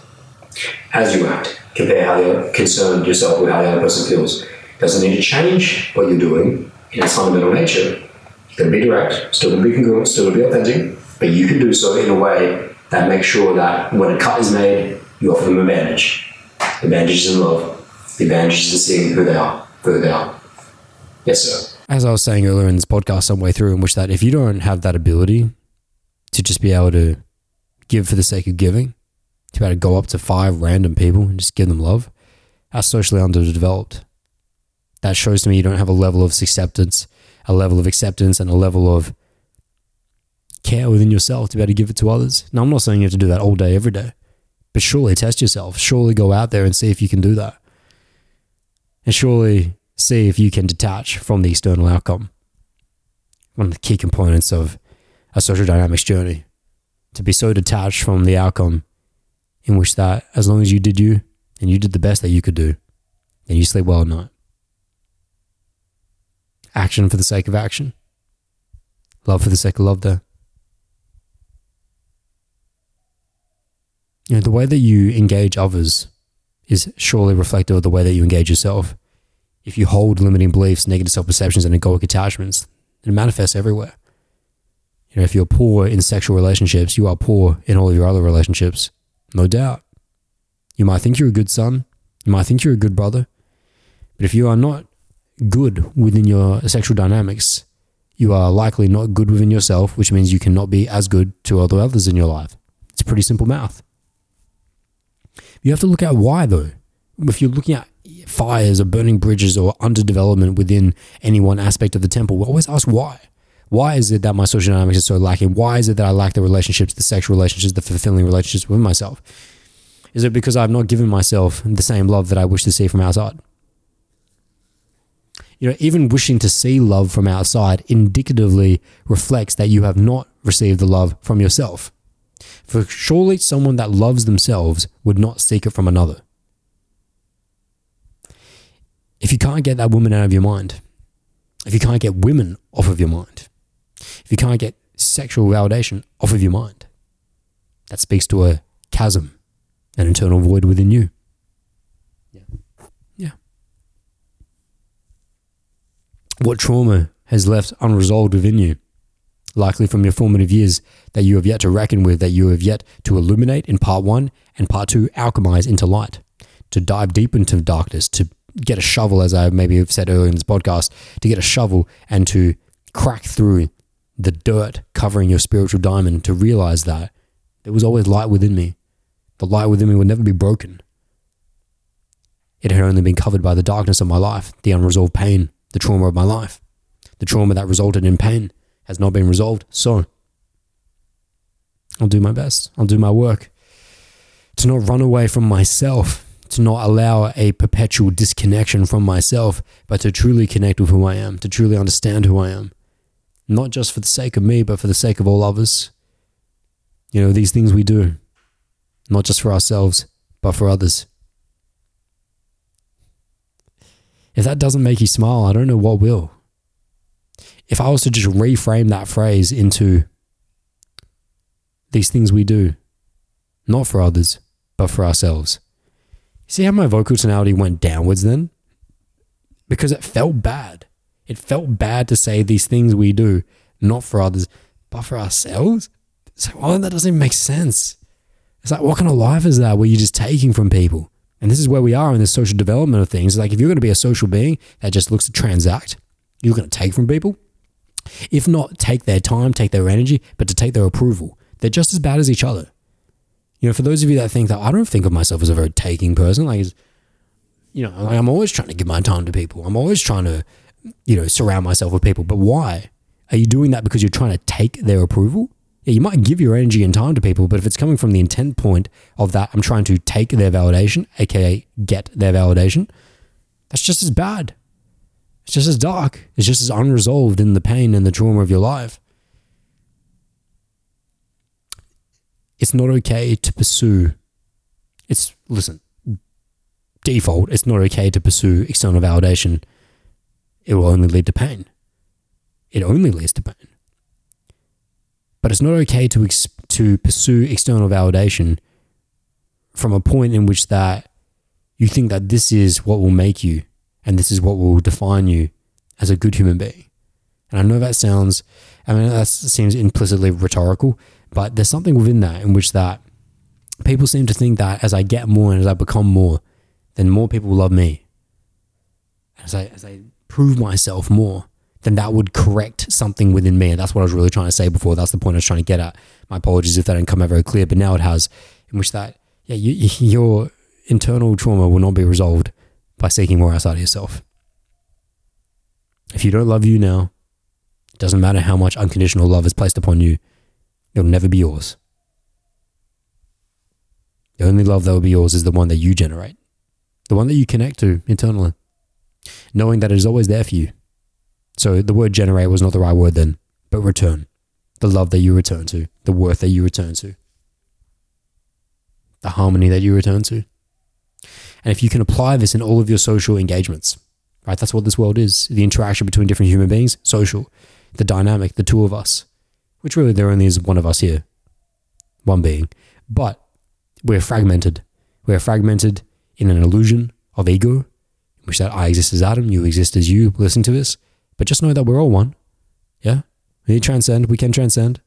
As you act, compare how you concern yourself with how the other person feels. Doesn't need to change what you're doing in its fundamental nature. Going to be direct, still can be congruent, still can be authentic, but you can do so in a way that makes sure that when a cut is made, you offer them a bandage. The bandage is in love. The bandage is in seeing who they are, who they are. Yes, sir. As I was saying earlier in this podcast, some way through, in which that if you don't have that ability to just be able to give for the sake of giving, to be able to go up to five random people and just give them love, are socially underdeveloped. That shows to me you don't have a level of acceptance, a level of acceptance, and a level of care within yourself to be able to give it to others. Now, I'm not saying you have to do that all day, every day, but surely test yourself. Surely go out there and see if you can do that. And surely see if you can detach from the external outcome. One of the key components of a social dynamics journey to be so detached from the outcome in which that as long as you did you and you did the best that you could do, then you sleep well at night. Action for the sake of action. Love for the sake of love there. You know, the way that you engage others is surely reflective of the way that you engage yourself. If you hold limiting beliefs, negative self perceptions, and egoic attachments, it manifests everywhere. You know, if you're poor in sexual relationships, you are poor in all of your other relationships. No doubt. You might think you're a good son. You might think you're a good brother. But if you are not good within your sexual dynamics, you are likely not good within yourself, which means you cannot be as good to other others in your life. It's pretty simple math. You have to look at why, though. If you're looking at fires or burning bridges or underdevelopment within any one aspect of the temple, we always ask why. Why is it that my social dynamics is so lacking? Why is it that I lack the relationships, the sexual relationships, the fulfilling relationships with myself? Is it because I've not given myself the same love that I wish to see from outside? You know, even wishing to see love from outside indicatively reflects that you have not received the love from yourself. For surely someone that loves themselves would not seek it from another. If you can't get that woman out of your mind, if you can't get women off of your mind, if you can't get sexual validation off of your mind, that speaks to a chasm, an internal void within you. Yeah. Yeah. What trauma has left unresolved within you? Likely from your formative years that you have yet to reckon with, that you have yet to illuminate in part one and part two, alchemize into light, to dive deep into darkness, to get a shovel, as I maybe have said earlier in this podcast, to get a shovel and to crack through the dirt covering your spiritual diamond to realize that there was always light within me. The light within me would never be broken. It had only been covered by the darkness of my life, the unresolved pain, the trauma of my life. The trauma that resulted in pain has not been resolved. So, I'll do my best. I'll do my work to not run away from myself, to not allow a perpetual disconnection from myself, but to truly connect with who I am, to truly understand who I am. Not just for the sake of me, but for the sake of all others. You know, these things we do, not just for ourselves, but for others. If that doesn't make you smile, I don't know what will. If I was to just reframe that phrase into these things we do, not for others, but for ourselves. See how my vocal tonality went downwards then? Because it felt bad. It felt bad to say these things we do, not for others, but for ourselves. So, oh, that doesn't even make sense. It's like, what kind of life is that where you're just taking from people? And this is where we are in the social development of things. Like, if you're going to be a social being that just looks to transact, you're going to take from people. If not, take their time, take their energy, but to take their approval. They're just as bad as each other. You know, for those of you that think that I don't think of myself as a very taking person, like, you know, like I'm always trying to give my time to people. I'm always trying to, you know, surround myself with people. But why? Are you doing that because you're trying to take their approval? Yeah, you might give your energy and time to people, but if it's coming from the intent point of that, I'm trying to take their validation, aka get their validation, that's just as bad. It's just as dark. It's just as unresolved in the pain and the trauma of your life. It's not okay to pursue. It's, listen, default, it's not okay to pursue external validation. It will only lead to pain. It only leads to pain. But it's not okay to, ex- to pursue external validation from a point in which that you think that this is what will make you and this is what will define you as a good human being. And I know that sounds, I mean, that seems implicitly rhetorical, but there's something within that in which that people seem to think that as I get more and as I become more, then more people will love me. As I, as I prove myself more, then that would correct something within me. And that's what I was really trying to say before. That's the point I was trying to get at. My apologies if that didn't come out very clear, but now it has, in which that, yeah, you, [LAUGHS] your internal trauma will not be resolved by seeking more outside of yourself. If you don't love you now, it doesn't matter how much unconditional love is placed upon you, it'll never be yours. The only love that will be yours is the one that you generate, the one that you connect to internally, knowing that it is always there for you. So the word generate was not the right word then, but return. The love that you return to, the worth that you return to, the harmony that you return to. And if you can apply this in all of your social engagements, right? That's what this world is the interaction between different human beings, social, the dynamic, the two of us, which really there only is one of us here, one being. But we're fragmented. We're fragmented in an illusion of ego, which that I exist as Adam, you exist as you, listen to this. But just know that we're all one. Yeah? We transcend, we can transcend.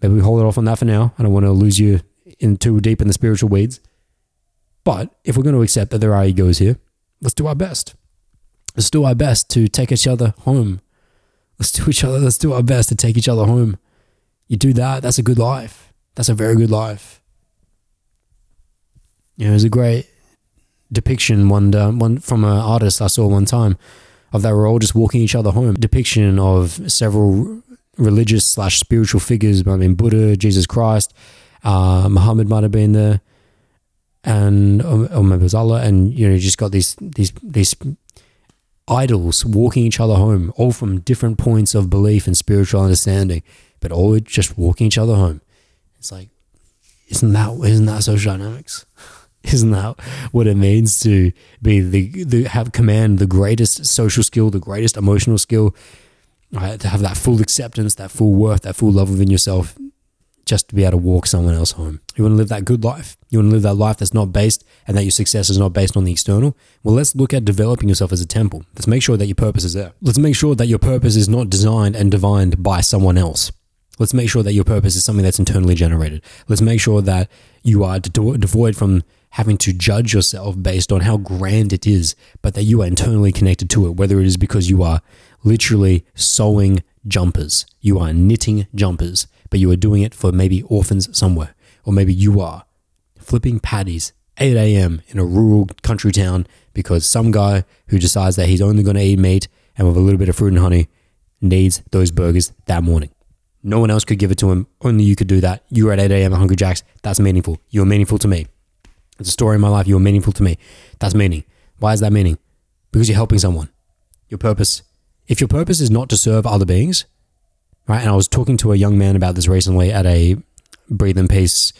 Maybe we hold it off on that for now. I don't want to lose you in too deep in the spiritual weeds. But if we're going to accept that there are egos here, let's do our best. Let's do our best to take each other home. Let's do each other. Let's do our best to take each other home. You do that, that's a good life. That's a very good life. You know, there's a great depiction one one from an artist I saw one time of they were all just walking each other home. Depiction of several religious slash spiritual figures. I mean, Buddha, Jesus Christ, uh, Muhammad might have been there, and or maybe it was Allah. And you know, you just got these these these idols walking each other home, all from different points of belief and spiritual understanding, but all just walking each other home. It's like, isn't that isn't that social dynamics? [LAUGHS] Isn't that what it means to be the, the have command the greatest social skill, the greatest emotional skill, right? To have that full acceptance, that full worth, that full love within yourself, just to be able to walk someone else home. You want to live that good life. You want to live that life that's not based and that your success is not based on the external. Well, let's look at developing yourself as a temple. Let's make sure that your purpose is there. Let's make sure that your purpose is not designed and divined by someone else. Let's make sure that your purpose is something that's internally generated. Let's make sure that you are devoid from having to judge yourself based on how grand it is, but that you are internally connected to it, whether it is because you are literally sewing jumpers, you are knitting jumpers, but you are doing it for maybe orphans somewhere, or maybe you are flipping patties 8 a.m. in a rural country town because some guy who decides that he's only going to eat meat and with a little bit of fruit and honey needs those burgers that morning. No one else could give it to him. Only you could do that. You were at 8 a.m. at Hungry Jack's. That's meaningful. You're meaningful to me. It's a story in my life. You're meaningful to me. That's meaning. Why is that meaning? Because you're helping someone. Your purpose. If your purpose is not to serve other beings, right? And I was talking to a young man about this recently at a Breathe in Peace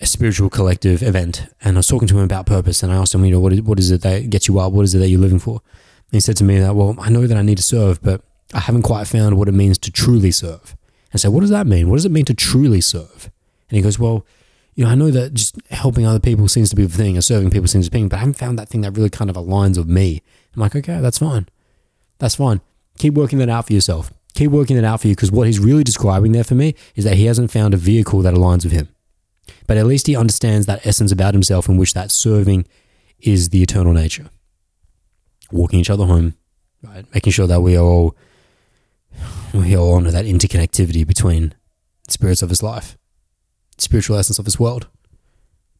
a spiritual collective event, and I was talking to him about purpose, and I asked him, you know, what is, what is it that gets you up? What is it that you're living for? And he said to me that, well, I know that I need to serve, but I haven't quite found what it means to truly serve. And I said, what does that mean? What does it mean to truly serve? And he goes, well, you know, I know that just helping other people seems to be the thing, or serving people seems to be the thing, but I haven't found that thing that really kind of aligns with me. I'm like, okay, that's fine. That's fine. Keep working that out for yourself. Keep working that out for you because what he's really describing there for me is that he hasn't found a vehicle that aligns with him. But at least he understands that essence about himself in which that serving is the eternal nature. Walking each other home, right? Making sure that we all we all honor that interconnectivity between spirits of his life spiritual essence of this world.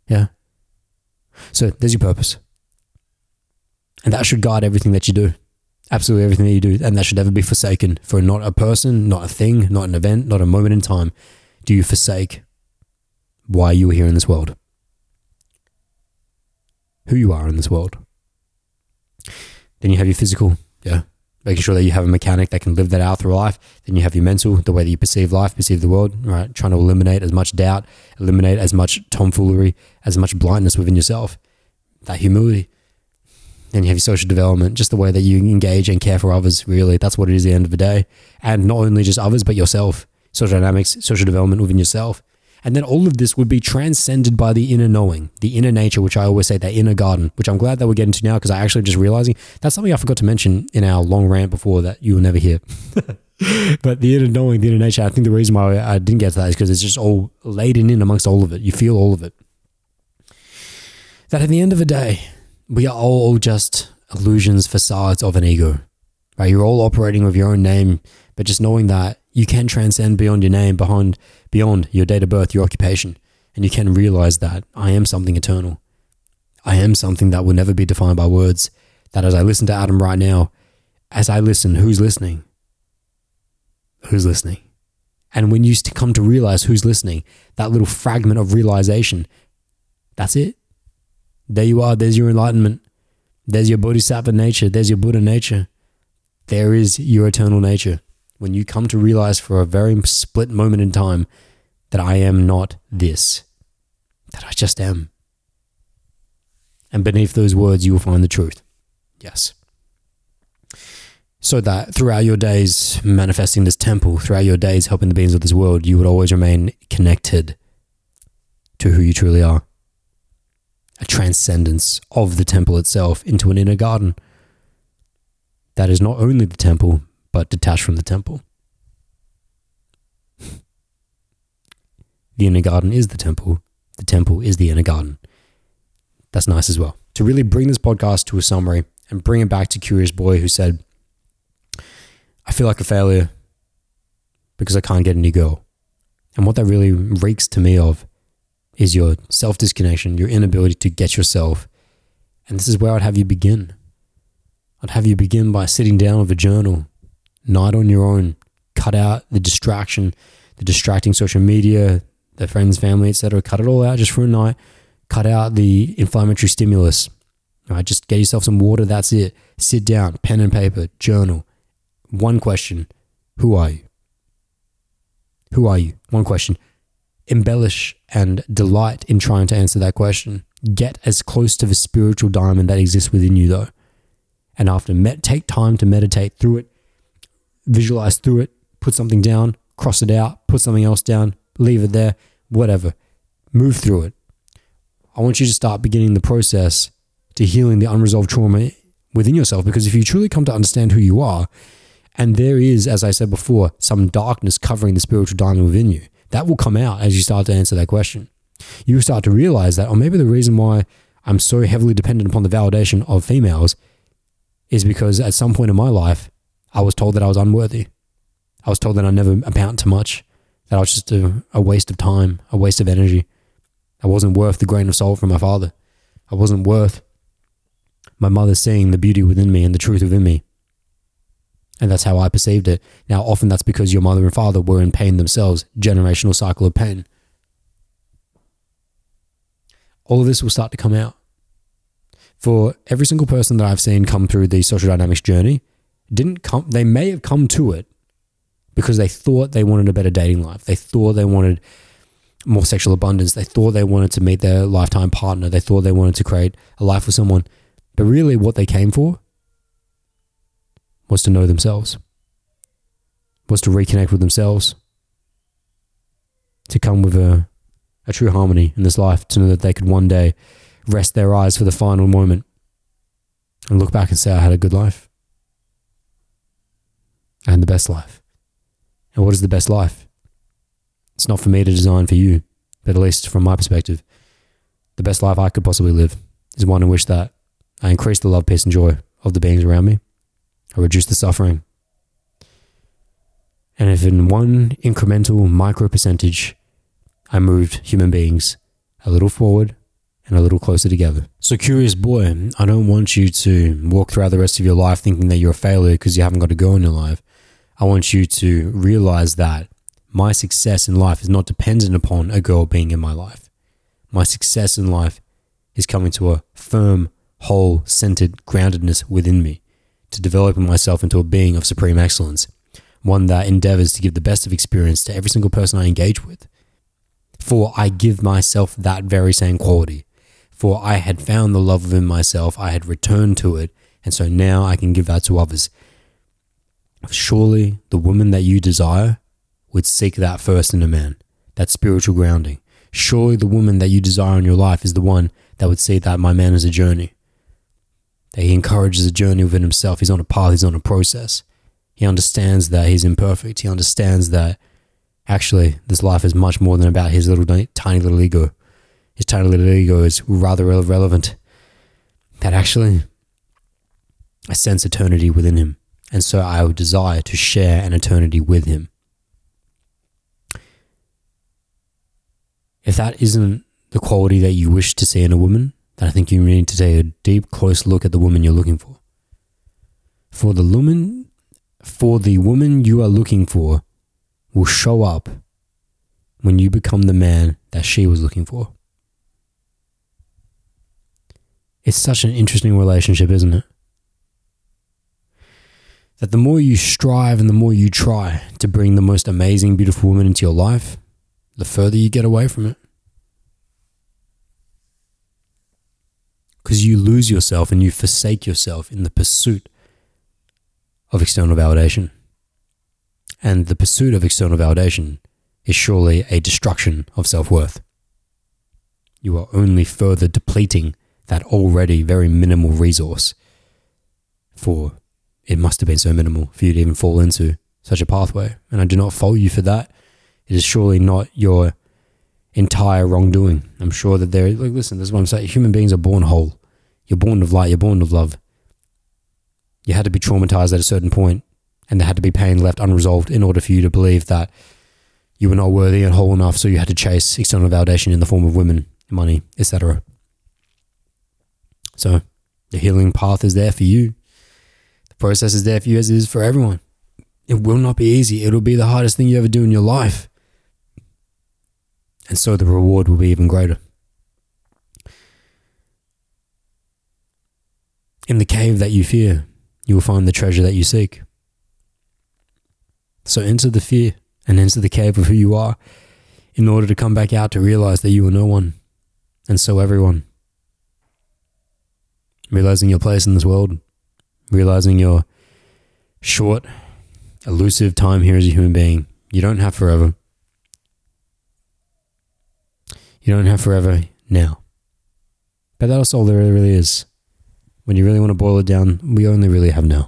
Yeah. So there's your purpose. And that should guide everything that you do. Absolutely everything that you do. And that should never be forsaken for not a person, not a thing, not an event, not a moment in time. Do you forsake why you are here in this world? Who you are in this world. Then you have your physical, yeah, making sure that you have a mechanic that can live that out through life. Then you have your mental, the way that you perceive life, perceive the world, right? Trying to eliminate as much doubt, eliminate as much tomfoolery, as much blindness within yourself. That humility. Then you have your social development, just the way that you engage and care for others, really. That's what it is at the end of the day. And not only just others, but yourself. Social dynamics, social development within yourself. And then all of this would be transcended by the inner knowing, the inner nature, which I always say, that inner garden, which I'm glad that we're getting to now because I actually just realizing that's something I forgot to mention in our long rant before that you will never hear. [LAUGHS] but the inner knowing, the inner nature, I think the reason why I didn't get to that is because it's just all laden in amongst all of it. You feel all of it. That at the end of the day, we are all just illusions, facades of an ego. Right? You're all operating with your own name, but just knowing that you can transcend beyond your name, beyond beyond your date of birth, your occupation, and you can realize that I am something eternal. I am something that will never be defined by words. That as I listen to Adam right now, as I listen, who's listening? Who's listening? And when you come to realize who's listening, that little fragment of realization, that's it. There you are. There's your enlightenment. There's your bodhisattva nature. There's your Buddha nature. There is your eternal nature when you come to realize for a very split moment in time that I am not this, that I just am. And beneath those words, you will find the truth. Yes. So that throughout your days manifesting this temple, throughout your days helping the beings of this world, you would always remain connected to who you truly are. A transcendence of the temple itself into an inner garden that is not only the temple, but detached from the temple. the inner garden is the temple, the temple is the inner garden. That's nice as well. To really bring this podcast to a summary and bring it back to Curious Boy, who said, I feel like a failure because I can't get any girl. And what that really reeks to me of is your self disconnection, your inability to get yourself. And this is where I'd have you begin. I'd have you begin by sitting down with a journal, night on your own, cut out the distraction, the distracting social media, the friends, family, etc. Cut it all out just for a night. Cut out the inflammatory stimulus. Right, just get yourself some water. That's it. Sit down, pen and paper, journal. One question: Who are you? Who are you? One question. Embellish and delight in trying to answer that question. Get as close to the spiritual diamond that exists within you, though. And after met, take time to meditate through it, visualize through it, put something down, cross it out, put something else down, leave it there, whatever. Move through it. I want you to start beginning the process to healing the unresolved trauma within yourself because if you truly come to understand who you are, and there is, as I said before, some darkness covering the spiritual diamond within you, that will come out as you start to answer that question. You start to realize that, or maybe the reason why I'm so heavily dependent upon the validation of females is because at some point in my life, I was told that I was unworthy. I was told that I never amount to much, that I was just a, a waste of time, a waste of energy. I wasn't worth the grain of salt from my father. I wasn't worth my mother seeing the beauty within me and the truth within me. And that's how I perceived it. Now, often that's because your mother and father were in pain themselves, generational cycle of pain. All of this will start to come out. For every single person that I've seen come through the social dynamics journey, didn't come they may have come to it because they thought they wanted a better dating life. They thought they wanted more sexual abundance. They thought they wanted to meet their lifetime partner. They thought they wanted to create a life with someone. But really, what they came for was to know themselves, was to reconnect with themselves, to come with a, a true harmony in this life, to know that they could one day rest their eyes for the final moment and look back and say, I had a good life. I had the best life. And what is the best life? It's not for me to design for you, but at least from my perspective, the best life I could possibly live is one in which that I increase the love, peace, and joy of the beings around me. I reduce the suffering. And if in one incremental micro percentage, I moved human beings a little forward and a little closer together. So, curious boy, I don't want you to walk throughout the rest of your life thinking that you're a failure because you haven't got a girl in your life. I want you to realize that my success in life is not dependent upon a girl being in my life. My success in life is coming to a firm, whole, centered groundedness within me, to developing myself into a being of supreme excellence, one that endeavors to give the best of experience to every single person I engage with. For I give myself that very same quality. For I had found the love within myself, I had returned to it, and so now I can give that to others. Surely the woman that you desire would seek that first in a man, that spiritual grounding. Surely the woman that you desire in your life is the one that would see that my man is a journey. That he encourages a journey within himself. He's on a path, he's on a process. He understands that he's imperfect. He understands that actually this life is much more than about his little tiny little ego. His tiny little ego is rather irrelevant. That actually I sense eternity within him. And so I would desire to share an eternity with him. If that isn't the quality that you wish to see in a woman, then I think you need to take a deep, close look at the woman you're looking for. For the woman, for the woman you are looking for, will show up when you become the man that she was looking for. It's such an interesting relationship, isn't it? that the more you strive and the more you try to bring the most amazing, beautiful woman into your life, the further you get away from it. Because you lose yourself and you forsake yourself in the pursuit of external validation. And the pursuit of external validation is surely a destruction of self worth. You are only further depleting that already very minimal resource for it must have been so minimal for you to even fall into such a pathway. And I do not fault you for that. It is surely not your entire wrongdoing. I'm sure that there, like, listen, this is what I'm saying. Human beings are born whole. You're born of light. You're born of love. You had to be traumatized at a certain point, and there had to be pain left unresolved in order for you to believe that you were not worthy and whole enough. So you had to chase external validation in the form of women, money, etc. So the healing path is there for you. The process is there for you as it is for everyone. It will not be easy. It'll be the hardest thing you ever do in your life. And so the reward will be even greater. In the cave that you fear, you will find the treasure that you seek. So enter the fear and enter the cave of who you are in order to come back out to realize that you are no one, and so everyone. Realizing your place in this world, realizing your short, elusive time here as a human being. You don't have forever. You don't have forever now. But that's all there really is. When you really want to boil it down, we only really have now.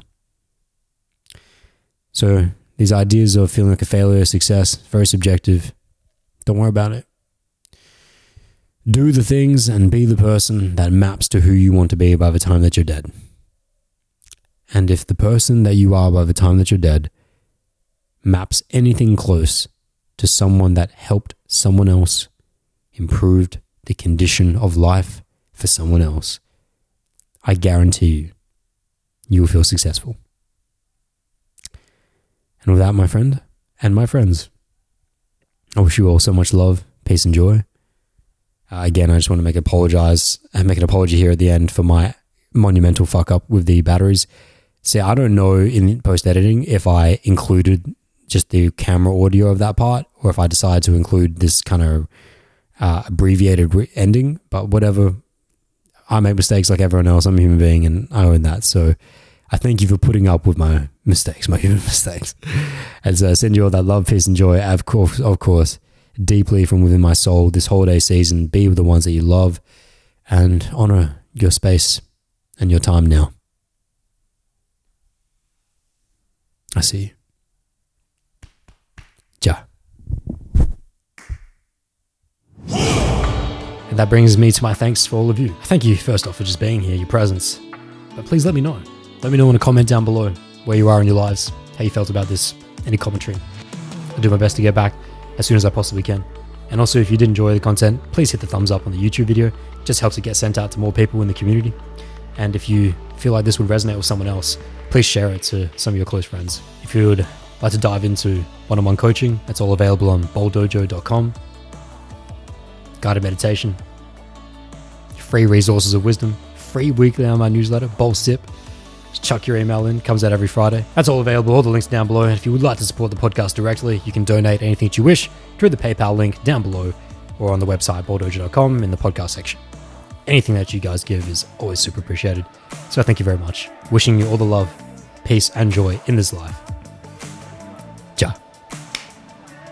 So these ideas of feeling like a failure, success, very subjective. Don't worry about it. Do the things and be the person that maps to who you want to be by the time that you're dead. And if the person that you are by the time that you're dead maps anything close to someone that helped someone else, improved the condition of life for someone else, I guarantee you, you will feel successful. And with that, my friend and my friends, I wish you all so much love, peace, and joy. Uh, again, I just want to make apologize and make an apology here at the end for my monumental fuck up with the batteries. See, I don't know in post editing if I included just the camera audio of that part or if I decide to include this kind of uh, abbreviated re- ending. But whatever, I make mistakes like everyone else. I'm a human being and I own that. So I thank you for putting up with my mistakes, my [LAUGHS] human mistakes. And so I send you all that love, peace, and joy. Of course, of course, deeply from within my soul this holiday season. Be with the ones that you love and honor your space and your time now. I see you. And that brings me to my thanks for all of you. Thank you, first off, for just being here, your presence. But please let me know. Let me know in a comment down below where you are in your lives, how you felt about this, any commentary. I'll do my best to get back as soon as I possibly can. And also, if you did enjoy the content, please hit the thumbs up on the YouTube video. It just helps it get sent out to more people in the community. And if you feel like this would resonate with someone else, please share it to some of your close friends. If you would like to dive into one on one coaching, that's all available on bowldojo.com. Guided meditation, free resources of wisdom, free weekly on my newsletter, Bold Sip. Just chuck your email in, comes out every Friday. That's all available, all the links down below. And if you would like to support the podcast directly, you can donate anything that you wish through the PayPal link down below or on the website bowldojo.com in the podcast section. Anything that you guys give is always super appreciated. So thank you very much. Wishing you all the love, peace, and joy in this life.